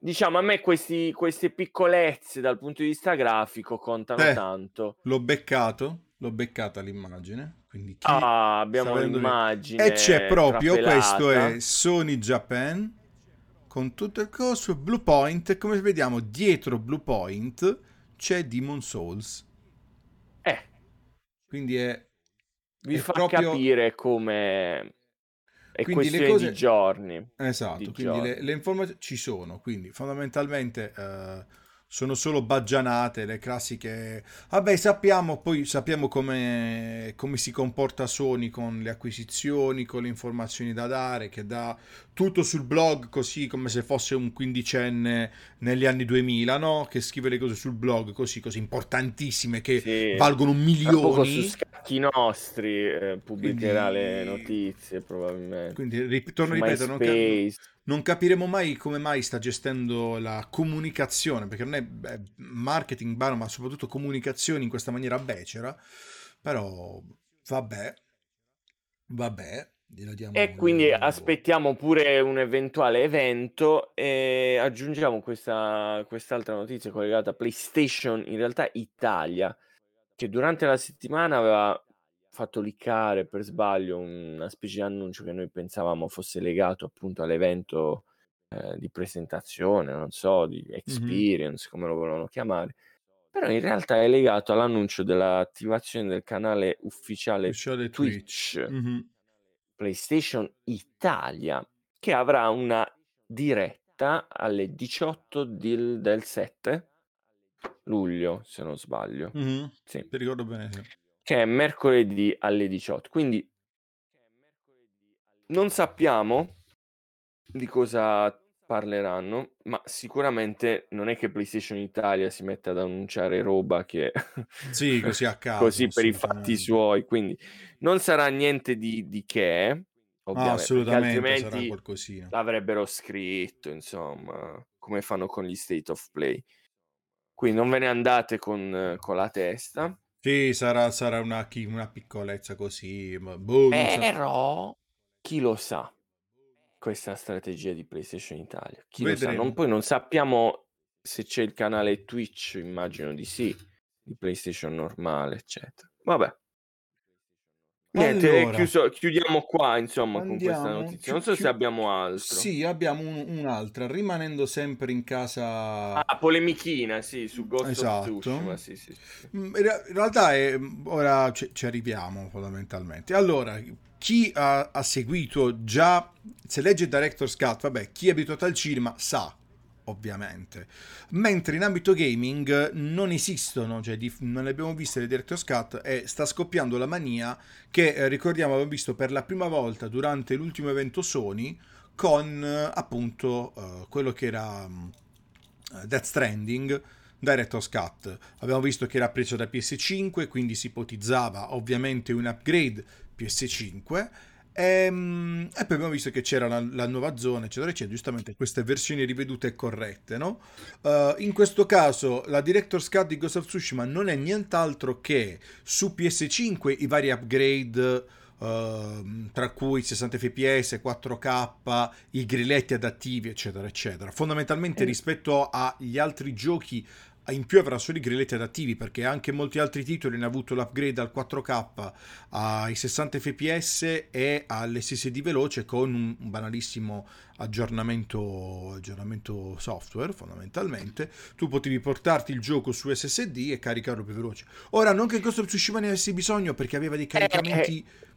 Diciamo, a me questi, queste piccolezze dal punto di vista grafico contano eh, tanto. L'ho beccato, l'ho beccata l'immagine. Quindi ah, abbiamo l'immagine. E c'è proprio, trapelata. questo è Sony Japan con tutto il coso, Blue Point. Come vediamo, dietro Blue Point c'è Demon Souls. Eh. Quindi è... Vi è fa proprio... capire come è quindi questione cose... di giorni. Esatto, di quindi giorni. Le, le, informazioni ci sono, quindi fondamentalmente eh, sono solo baggianate, le classiche... Vabbè, sappiamo, poi sappiamo come, come si comporta Sony con le acquisizioni, con le informazioni da dare, che dà tutto sul blog così come se fosse un quindicenne negli anni 2000, no? Che scrive le cose sul blog così, così importantissime che sì. valgono milioni. su scacchi nostri eh, pubblicherà quindi... le notizie probabilmente. Quindi, ritorno a ripetere, non, non capiremo mai come mai sta gestendo la comunicazione, perché non è beh, marketing, ma soprattutto comunicazioni in questa maniera becera, però vabbè, vabbè. E quindi aspettiamo pure un eventuale evento e aggiungiamo questa, quest'altra notizia collegata a PlayStation, in realtà Italia, che durante la settimana aveva fatto liccare per sbaglio una specie di annuncio che noi pensavamo fosse legato appunto all'evento eh, di presentazione, non so, di experience, mm-hmm. come lo volevano chiamare. Però in realtà è legato all'annuncio dell'attivazione del canale ufficiale, ufficiale Twitch, Twitch. Mm-hmm. PlayStation Italia, che avrà una diretta alle 18 del, del 7 luglio, se non sbaglio. Mm-hmm. Sì. Ti ricordo bene. Sì. Che è mercoledì alle 18. Quindi non sappiamo di cosa parleranno, ma sicuramente non è che PlayStation Italia si mette ad annunciare roba che sì, così a caso, così per i fatti suoi, quindi non sarà niente di, di che, ovviamente, ah, assolutamente altrimenti l'avrebbero scritto, insomma, come fanno con gli State of Play. Quindi non ve ne andate con, con la testa. Sì, sarà, sarà una, una, piccolezza così. Boh, Però, chi lo sa? Questa strategia di PlayStation Italia. Chi lo sa? Non, poi non sappiamo se c'è il canale Twitch, immagino di sì, di PlayStation normale, eccetera. Vabbè. Niente, allora, chiuso, chiudiamo qua insomma andiamo, con questa notizia. Non so chi, se abbiamo altro. Sì, abbiamo un, un'altra, rimanendo sempre in casa. Ah, polemichina, sì, su Ghost esatto. Sì, sì, sì. Mm, in realtà è, ora ci, ci arriviamo fondamentalmente. Allora, chi ha, ha, seguito già, se legge Director's Cut, vabbè, chi è abituato al cinema sa, ovviamente. Mentre in ambito gaming non esistono, cioè di, non le abbiamo viste le Director's Cut e sta scoppiando la mania che eh, ricordiamo abbiamo visto per la prima volta durante l'ultimo evento Sony con eh, appunto eh, quello che era um, Death Stranding Director's Cut. Abbiamo visto che era preso da PS5, quindi si ipotizzava ovviamente un upgrade PS5. E, ehm, e, poi abbiamo visto che c'era la, la, nuova zona, eccetera, eccetera. Giustamente queste versioni rivedute e corrette, no? Uh, in questo caso, la Director's Cut di Ghost of Tsushima non è nient'altro che su PS5 i vari upgrade. Uh, tra cui 60 fps, 4K, i grilletti adattivi, eccetera, eccetera. Fondamentalmente, mm. rispetto agli altri giochi in più avrà solo i grilletti adattivi perché anche molti altri titoli hanno avuto l'upgrade al 4K ai 60 fps e all'SSD veloce con un banalissimo aggiornamento, aggiornamento software fondamentalmente. Tu potevi portarti il gioco su SSD e caricarlo più veloce. Ora non che Ghost of Tsushima ne avessi bisogno perché aveva dei caricamenti eh, eh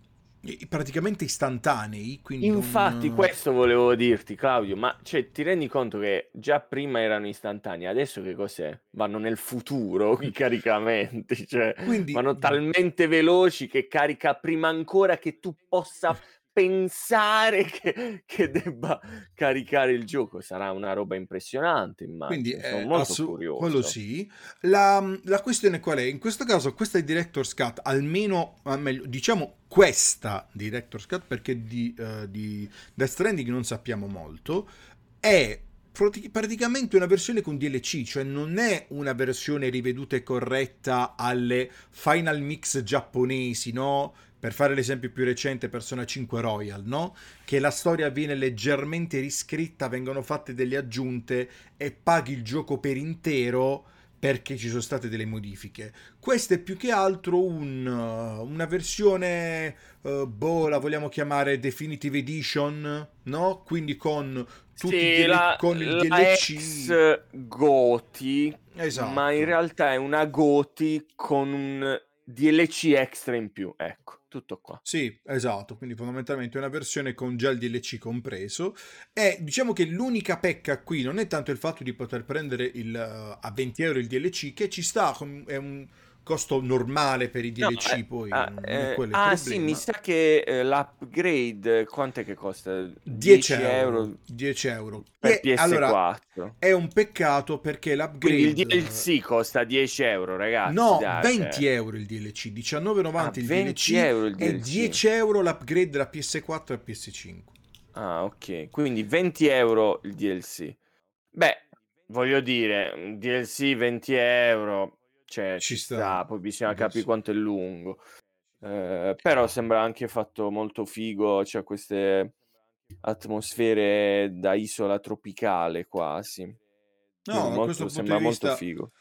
praticamente istantanei. Infatti, non... questo volevo dirti, Claudio. Ma cioè, ti rendi conto che già prima erano istantanei, adesso che cos'è? Vanno nel futuro i caricamenti, cioè Quindi... vanno talmente veloci che carica prima ancora che tu possa pensare che, che, debba caricare il gioco sarà una roba impressionante immagino quindi sono eh, molto assu- curioso. quello sì. La, la, questione qual è? In questo caso questa è Director's Cut almeno meglio, diciamo questa Director's Cut perché di, uh, di Death Stranding non sappiamo molto è praticamente una versione con DLC, cioè non è una versione riveduta e corretta alle Final Mix giapponesi, no? Per fare l'esempio più recente, Persona 5 Royal, no? Che la storia viene leggermente riscritta, vengono fatte delle aggiunte e paghi il gioco per intero perché ci sono state delle modifiche. Questa è più che altro un, una versione, uh, boh, la vogliamo chiamare Definitive Edition, no? Quindi con tutti sì, i, la, con il la DLC. Ex Goti, esatto. ma in realtà è una Goti con un DLC extra in più, ecco tutto qua. Sì, esatto, quindi fondamentalmente una versione con già il DLC compreso e diciamo che l'unica pecca qui non è tanto il fatto di poter prendere il, uh, a 20 euro il DLC che ci sta, è un costo normale per i DLC, no, eh, poi ah, eh, ah sì, mi sa che eh, l'upgrade quant'è che costa? 10, 10 euro, euro. 10 euro. Per e, PS4. Allora, è un peccato perché l'upgrade... Quindi il DLC costa 10 euro, ragazzi. No, 20 cioè... euro il DLC, 19,90 ah, il DLC, euro il DLC e 10 euro l'upgrade da PS4 a PS5. Ah, ok. Quindi 20 euro il DLC. Beh, voglio dire, DLC 20 euro cioè, ci, ci sta. sta. poi bisogna capire quanto è lungo. Eh, però sembra anche fatto molto figo, cioè queste atmosfere da isola tropicale quasi. No, molto, questo sembra molto vista, figo.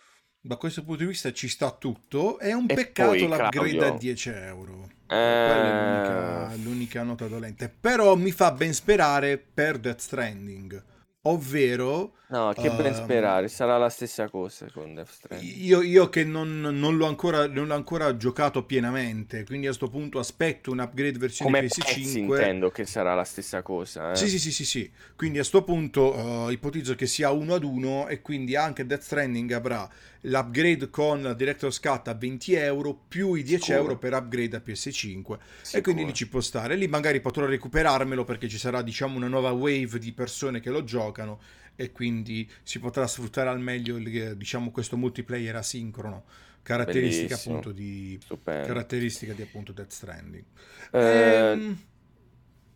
Da questo punto di vista ci sta tutto. È un e peccato poi, l'upgrade Claudio, a 10 euro. Eh... Quella è l'unica, l'unica, nota dolente. Però mi fa ben sperare per Death Stranding. Ovvero... No, che ben ehm, sperare, sarà la stessa cosa con Death Stranding. Io, io che non, non l'ho ancora, non l'ho ancora giocato pienamente, quindi a questo punto aspetto un upgrade versione Come PS5. pezzi intendo che sarà la stessa cosa. Eh? Sì, sì, sì, sì, sì. Quindi a questo punto eh, ipotizzo che sia uno ad uno e quindi anche Death Stranding avrà l'upgrade con Director's Cut a 20 euro più i 10 Sicuro. euro per upgrade a PS5 e Sicuro. quindi lì ci può stare. Lì magari potrò recuperarmelo perché ci sarà diciamo una nuova wave di persone che lo giocano e quindi si potrà sfruttare al meglio diciamo questo multiplayer asincrono caratteristica Bellissimo. appunto di Stupendo. caratteristica di appunto Death Stranding. Eh, Ehm.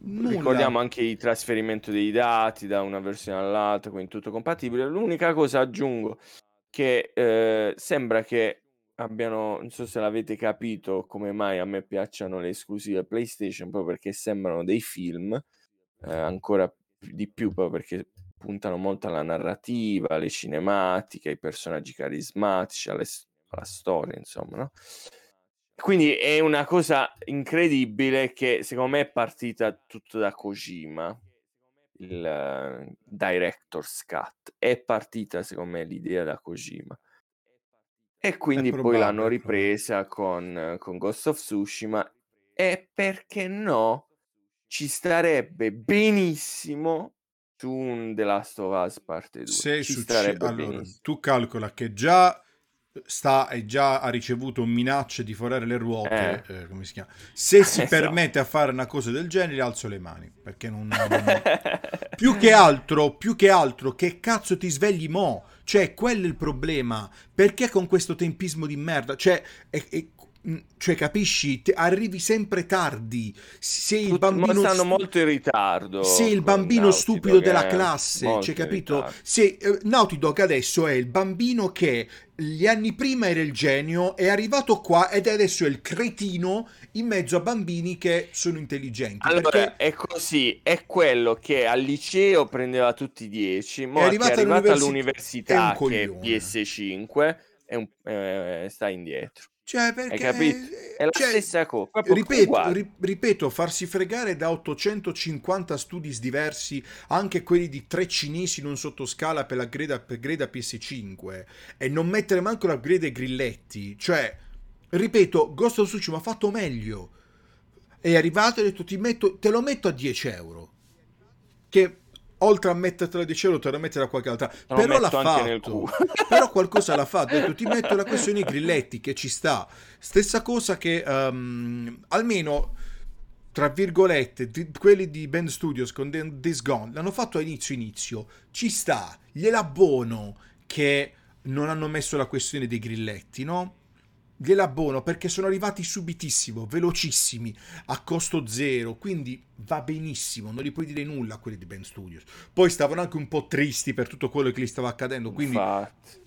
Ricordiamo anche il trasferimento dei dati da una versione all'altra, quindi tutto compatibile. L'unica cosa aggiungo che eh, sembra che abbiano, non so se l'avete capito, come mai a me piacciono le esclusive PlayStation, proprio perché sembrano dei film, eh, ancora di più proprio perché puntano molto alla narrativa, alle cinematiche, ai personaggi carismatici, alle alla storia, insomma, no? Quindi è una cosa incredibile che secondo me è partita tutto da Kojima, il eh, director's cut. È partita secondo me l'idea da Kojima. E quindi poi l'hanno ripresa con, con Ghost of Tsushima e perché no ci starebbe benissimo su un The Last of Us parte 2. Se ci succe- allora, benissimo. tu calcola che già sta e già ha ricevuto minacce di forare le ruote, eh, come si chiama? Se si Esatto. permette a fare una cosa del genere, alzo le mani, perché non, non- più che altro, più che altro, che cazzo ti svegli mo? Cioè, quello è il problema. Perché con questo tempismo di merda? Cioè, è- è- cioè capisci? Arrivi sempre tardi. Se il bambino stanno stu- molto in ritardo. sei il bambino Naughty stupido Dog, della eh, classe, cioè capito? Se eh, Naughty Dog adesso è il bambino che gli anni prima era il genio, è arrivato qua ed adesso è il cretino in mezzo a bambini che sono intelligenti. Allora, perché è così, è quello che al liceo prendeva tutti 10, ma È è arrivato arrivato è un all'università che è coglione. PS5 è un- eh, sta indietro. Cioè, perché, capito? È la cioè, stessa cosa, Ripeto, ri- ripeto, farsi fregare da 850 studi diversi, anche quelli di tre cinesi non sottoscala per la greda, per greda PS5, e non mettere manco l'upgrade ai grilletti, cioè, ripeto, Ghost of Tsushima ha fatto meglio. È arrivato e ha detto, ti metto, te lo metto a 10 euro. Che oltre a mettertelo a 10 euro te lo mettere da qualche altra. lo Però l'ha fatto. Però qualcosa l'ha fatto. Detto, ti metto la questione dei grilletti che ci sta. Stessa cosa che ehm, almeno tra virgolette, di- quelli di Band Studios con The- This Gone l'hanno fatto a inizio inizio. Ci sta, gliela abbono che non hanno messo la questione dei grilletti, no? Gliela abbono perché sono arrivati subitissimo, velocissimi, a costo zero, quindi va benissimo, non gli puoi dire nulla a quelli di Band Studios. Poi stavano anche un po' tristi per tutto quello che gli stava accadendo, quindi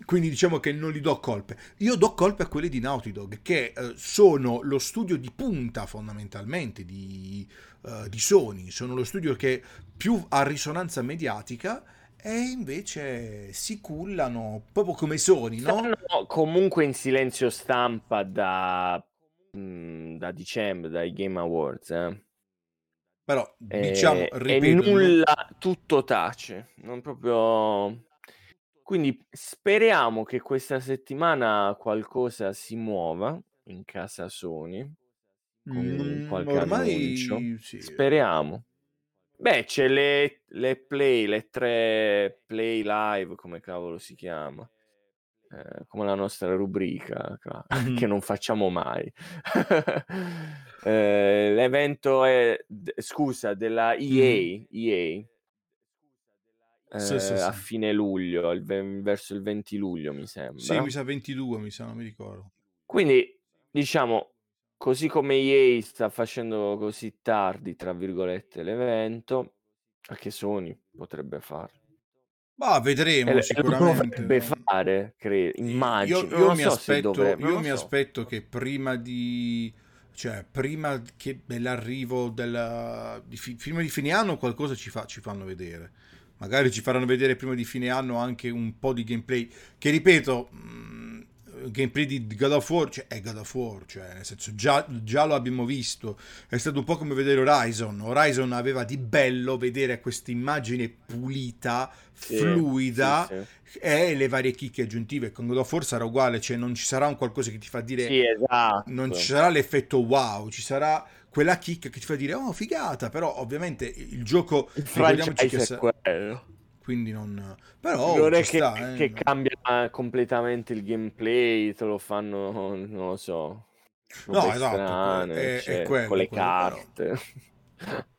quindi diciamo che non gli do colpe. Io do colpe a quelli di Naughty Dog, che eh, sono lo studio di punta fondamentalmente di, eh, di Sony, sono lo studio che più ha risonanza mediatica e invece si cullano proprio come Sony, no? Stanno comunque in silenzio stampa da, mm, da dicembre, dai Game Awards. Eh. Però E- diciamo, e ripeto, nulla, tutto tace. Non proprio... Quindi speriamo che questa settimana qualcosa si muova in casa Sony. con mm, qualche annuncio. ormai sì. Speriamo. Beh, c'è le, le play, le tre play live, come cavolo si chiama. Eh, come la nostra rubrica Mhm. che non facciamo mai. Eh, l'evento è, d- scusa, della EA, EA Mhm. Sì, sì, eh, a sì. fine luglio, il ve- verso il 20 luglio mi sembra. Sì, mi sa 22, mi sa, non mi ricordo. Quindi, diciamo, così come EA sta facendo così tardi, tra virgolette, l'evento, anche Sony potrebbe farlo. Ma vedremo e lo sicuramente. dovrebbe fare, credo, immagino. Io, io lo mi so aspetto, dovrebbe, io lo mi so. aspetto che prima di cioè prima che dell'arrivo della di fi- prima di fine anno qualcosa ci, fa, ci fanno vedere. Magari ci faranno vedere prima di fine anno anche un po' di gameplay che ripeto, mh, gameplay di God of War, cioè è God of War, cioè nel senso già, già, lo abbiamo visto, è stato un po' come vedere Horizon, Horizon aveva di bello vedere questa immagine pulita, sì, fluida sì, sì. e le varie chicche aggiuntive, con God of War sarà uguale, cioè non ci sarà un qualcosa che ti fa dire, esatto. non ci sarà l'effetto wow, ci sarà quella chicca che ti fa dire oh figata, però ovviamente il gioco, il ricordiamoci che... Sa- quello quindi non... Però non è che, sta, che, eh. cambia completamente il gameplay, te lo fanno, non lo so, no, esatto, strane, è, cioè, è quello, con le quello, carte.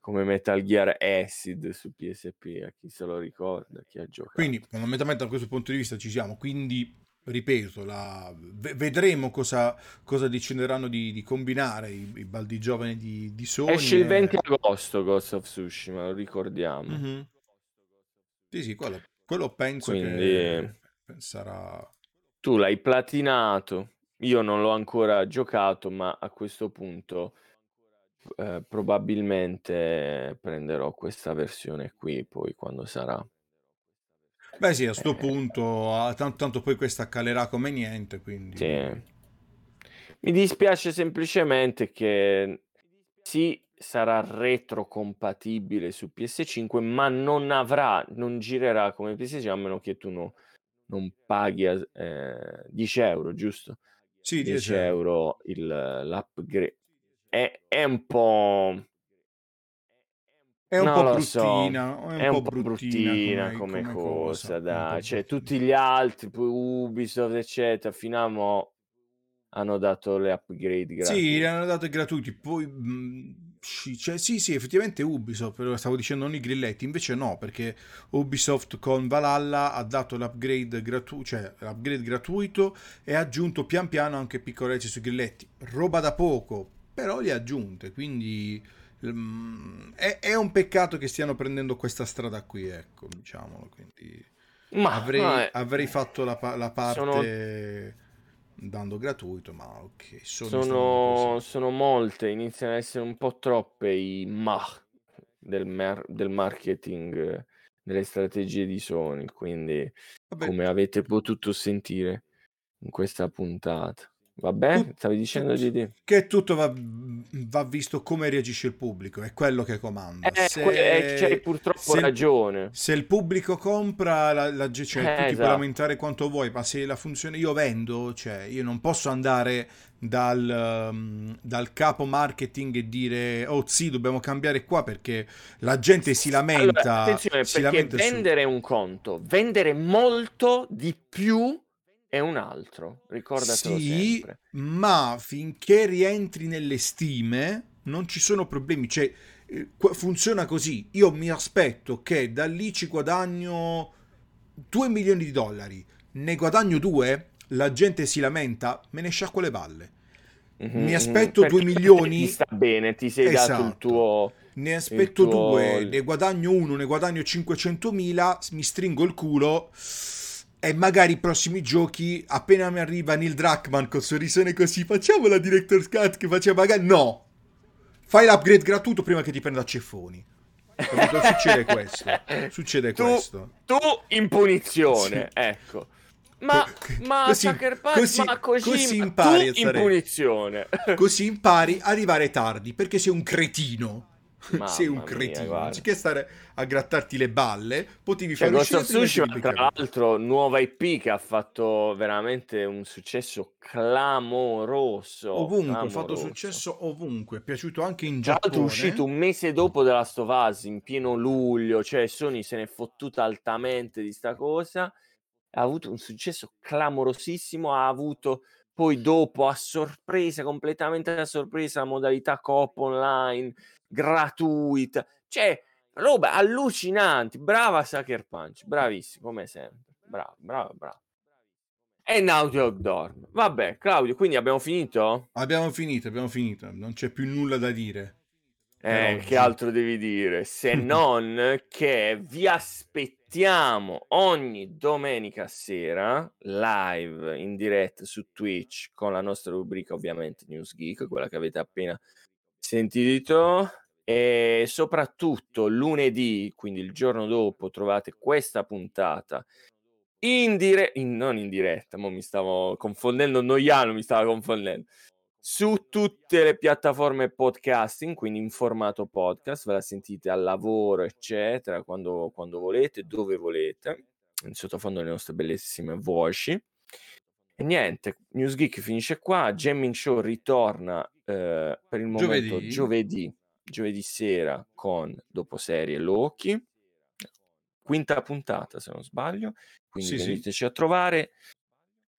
Come Metal Gear Acid su PSP, a chi se lo ricorda, chi ha giocato. Quindi, fondamentalmente da questo punto di vista ci siamo, quindi ripeto, la... vedremo cosa, cosa decideranno di, di combinare i, i, baldi giovani di, di Sony. Esce il 20 agosto Ghost of Tsushima, lo ricordiamo. Mm-hmm. Sì, sì, quello, quello penso Quindi... che sarà... Tu l'hai platinato, io non l'ho ancora giocato, ma a questo punto eh, probabilmente prenderò questa versione qui poi quando sarà. Beh sì, a sto eh... punto, tanto, tanto, poi questa calerà come niente, quindi... Sì. Mi dispiace semplicemente che sì, sarà retrocompatibile su PS5, ma non avrà, non girerà come PS5 a meno che tu no, non paghi eh, 10 euro, giusto? Sì, 10, 10 euro il, l'upgrade. È, è un po'... È un, po bruttina, so. è un, è un po' bruttina, come, come, come, cosa, cosa dai. Cioè, tutti gli altri, Ubisoft, eccetera, fino a mo' hanno dato le upgrade gratuite. Sì, le hanno date gratuiti. Poi mh, cioè, sì, sì, effettivamente Ubisoft, stavo dicendo non i grilletti, invece no, perché Ubisoft con Valhalla ha dato l'upgrade, gratu- cioè, l'upgrade gratuito e ha aggiunto pian piano anche piccolezze sui grilletti. Roba da poco, però li ha aggiunte, quindi um, è, è, un peccato che stiano prendendo questa strada qui, ecco, diciamolo. Quindi ma, avrei, avrei fatto la, la parte... Sono dando gratuito, ma ok. Sono, sono molte, iniziano ad essere un po' troppe i ma del, mer- del marketing, delle strategie di Sony, quindi Vabbè. come avete potuto sentire in questa puntata. Vabbè, Tut- stavi dicendo di Che tutto va, va, visto come reagisce il pubblico, è quello che comanda. Eh, se, eh, c'hai purtroppo se ragione. Se il pubblico compra, la, la, cioè, eh, tu esatto. ti puoi lamentare quanto vuoi, ma se la funzione... Io vendo, cioè, io non posso andare dal, um, dal capo marketing e dire, oh sì, dobbiamo cambiare qua perché la gente si lamenta. Allora, attenzione, si perché lamenta vendere su... un conto, vendere molto di più è un altro, ricordatelo sì, sempre. ma finché rientri nelle stime non ci sono problemi, cioè eh, funziona così. Io mi aspetto che da lì ci guadagno 2 milioni di dollari, ne guadagno 2, la gente si lamenta, me ne sciacquo le balle. Mm-hmm, mi aspetto 2 milioni. Ti sta bene, ti sei esatto. dato il esatto. tuo. Ne aspetto 2, tuo... ne guadagno 1, ne guadagno 500 mila, mi stringo il culo e magari i prossimi giochi, appena mi arriva Neil Druckmann con sorrisone così, facciamo la Director's Cut che faceva magari... No! Fai l'upgrade gratuito prima che ti prenda a ceffoni. Capito? Succede questo. Succede tu, questo. Tu in punizione, sì. ecco. Ma, ma così, Sucker così, ma così, così impari stare... in punizione. Così impari a arrivare tardi, perché sei un cretino. Sei un cretino. Mia, Anziché stare a grattarti le balle, potevi cioè, fare of Tsushima, tra l'altro, nuova IP che ha fatto veramente un successo clamoroso. Ovunque, ha fatto successo ovunque. È piaciuto anche in Giappone. Tra l'altro, è uscito un mese dopo della Stovaz, in pieno luglio. Cioè, Sony se n'è fottuta altamente di sta cosa. Ha avuto un successo clamorosissimo. Ha avuto poi dopo a sorpresa, completamente a sorpresa, la modalità coop online gratuita, cioè roba allucinanti. Brava Sucker Punch, bravissimo come sempre. Bravo, bravo, bravo. E Naughty Dog dorme. Vabbè, Claudio, quindi abbiamo finito? Abbiamo finito, abbiamo finito. Non c'è più nulla da dire. Eh, che altro devi dire? Se non che vi aspettiamo ogni domenica sera live in diretta su Twitch con la nostra rubrica ovviamente News Geek, quella che avete appena sentito e soprattutto lunedì, quindi il giorno dopo, trovate questa puntata in diretta, non in diretta, ma mi stavo confondendo, Noiano mi stava confondendo, su tutte le piattaforme podcasting, quindi in formato podcast, ve la sentite al lavoro, eccetera, quando, quando volete, dove volete, in sottofondo le nostre bellissime voci. E niente, News Geek finisce qua, Jamming Show ritorna eh, per il momento giovedì. giovedì, giovedì sera con dopo serie Loki quinta puntata se non sbaglio, quindi sì, veniteci sì. a trovare.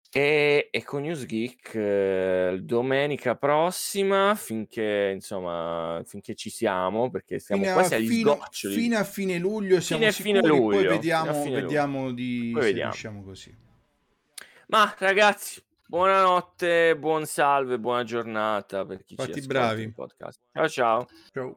E, e con News Geek eh, domenica prossima finché insomma finché ci siamo perché siamo fino quasi agli fino, sgoccioli fine a fine luglio siamo fine sicuri fine luglio, poi vediamo, vediamo luglio. di poi se vediamo. riusciamo così ma ragazzi buonanotte buon salve buona giornata per chi Fatti ci bravi. podcast. Ciao ciao. Ciao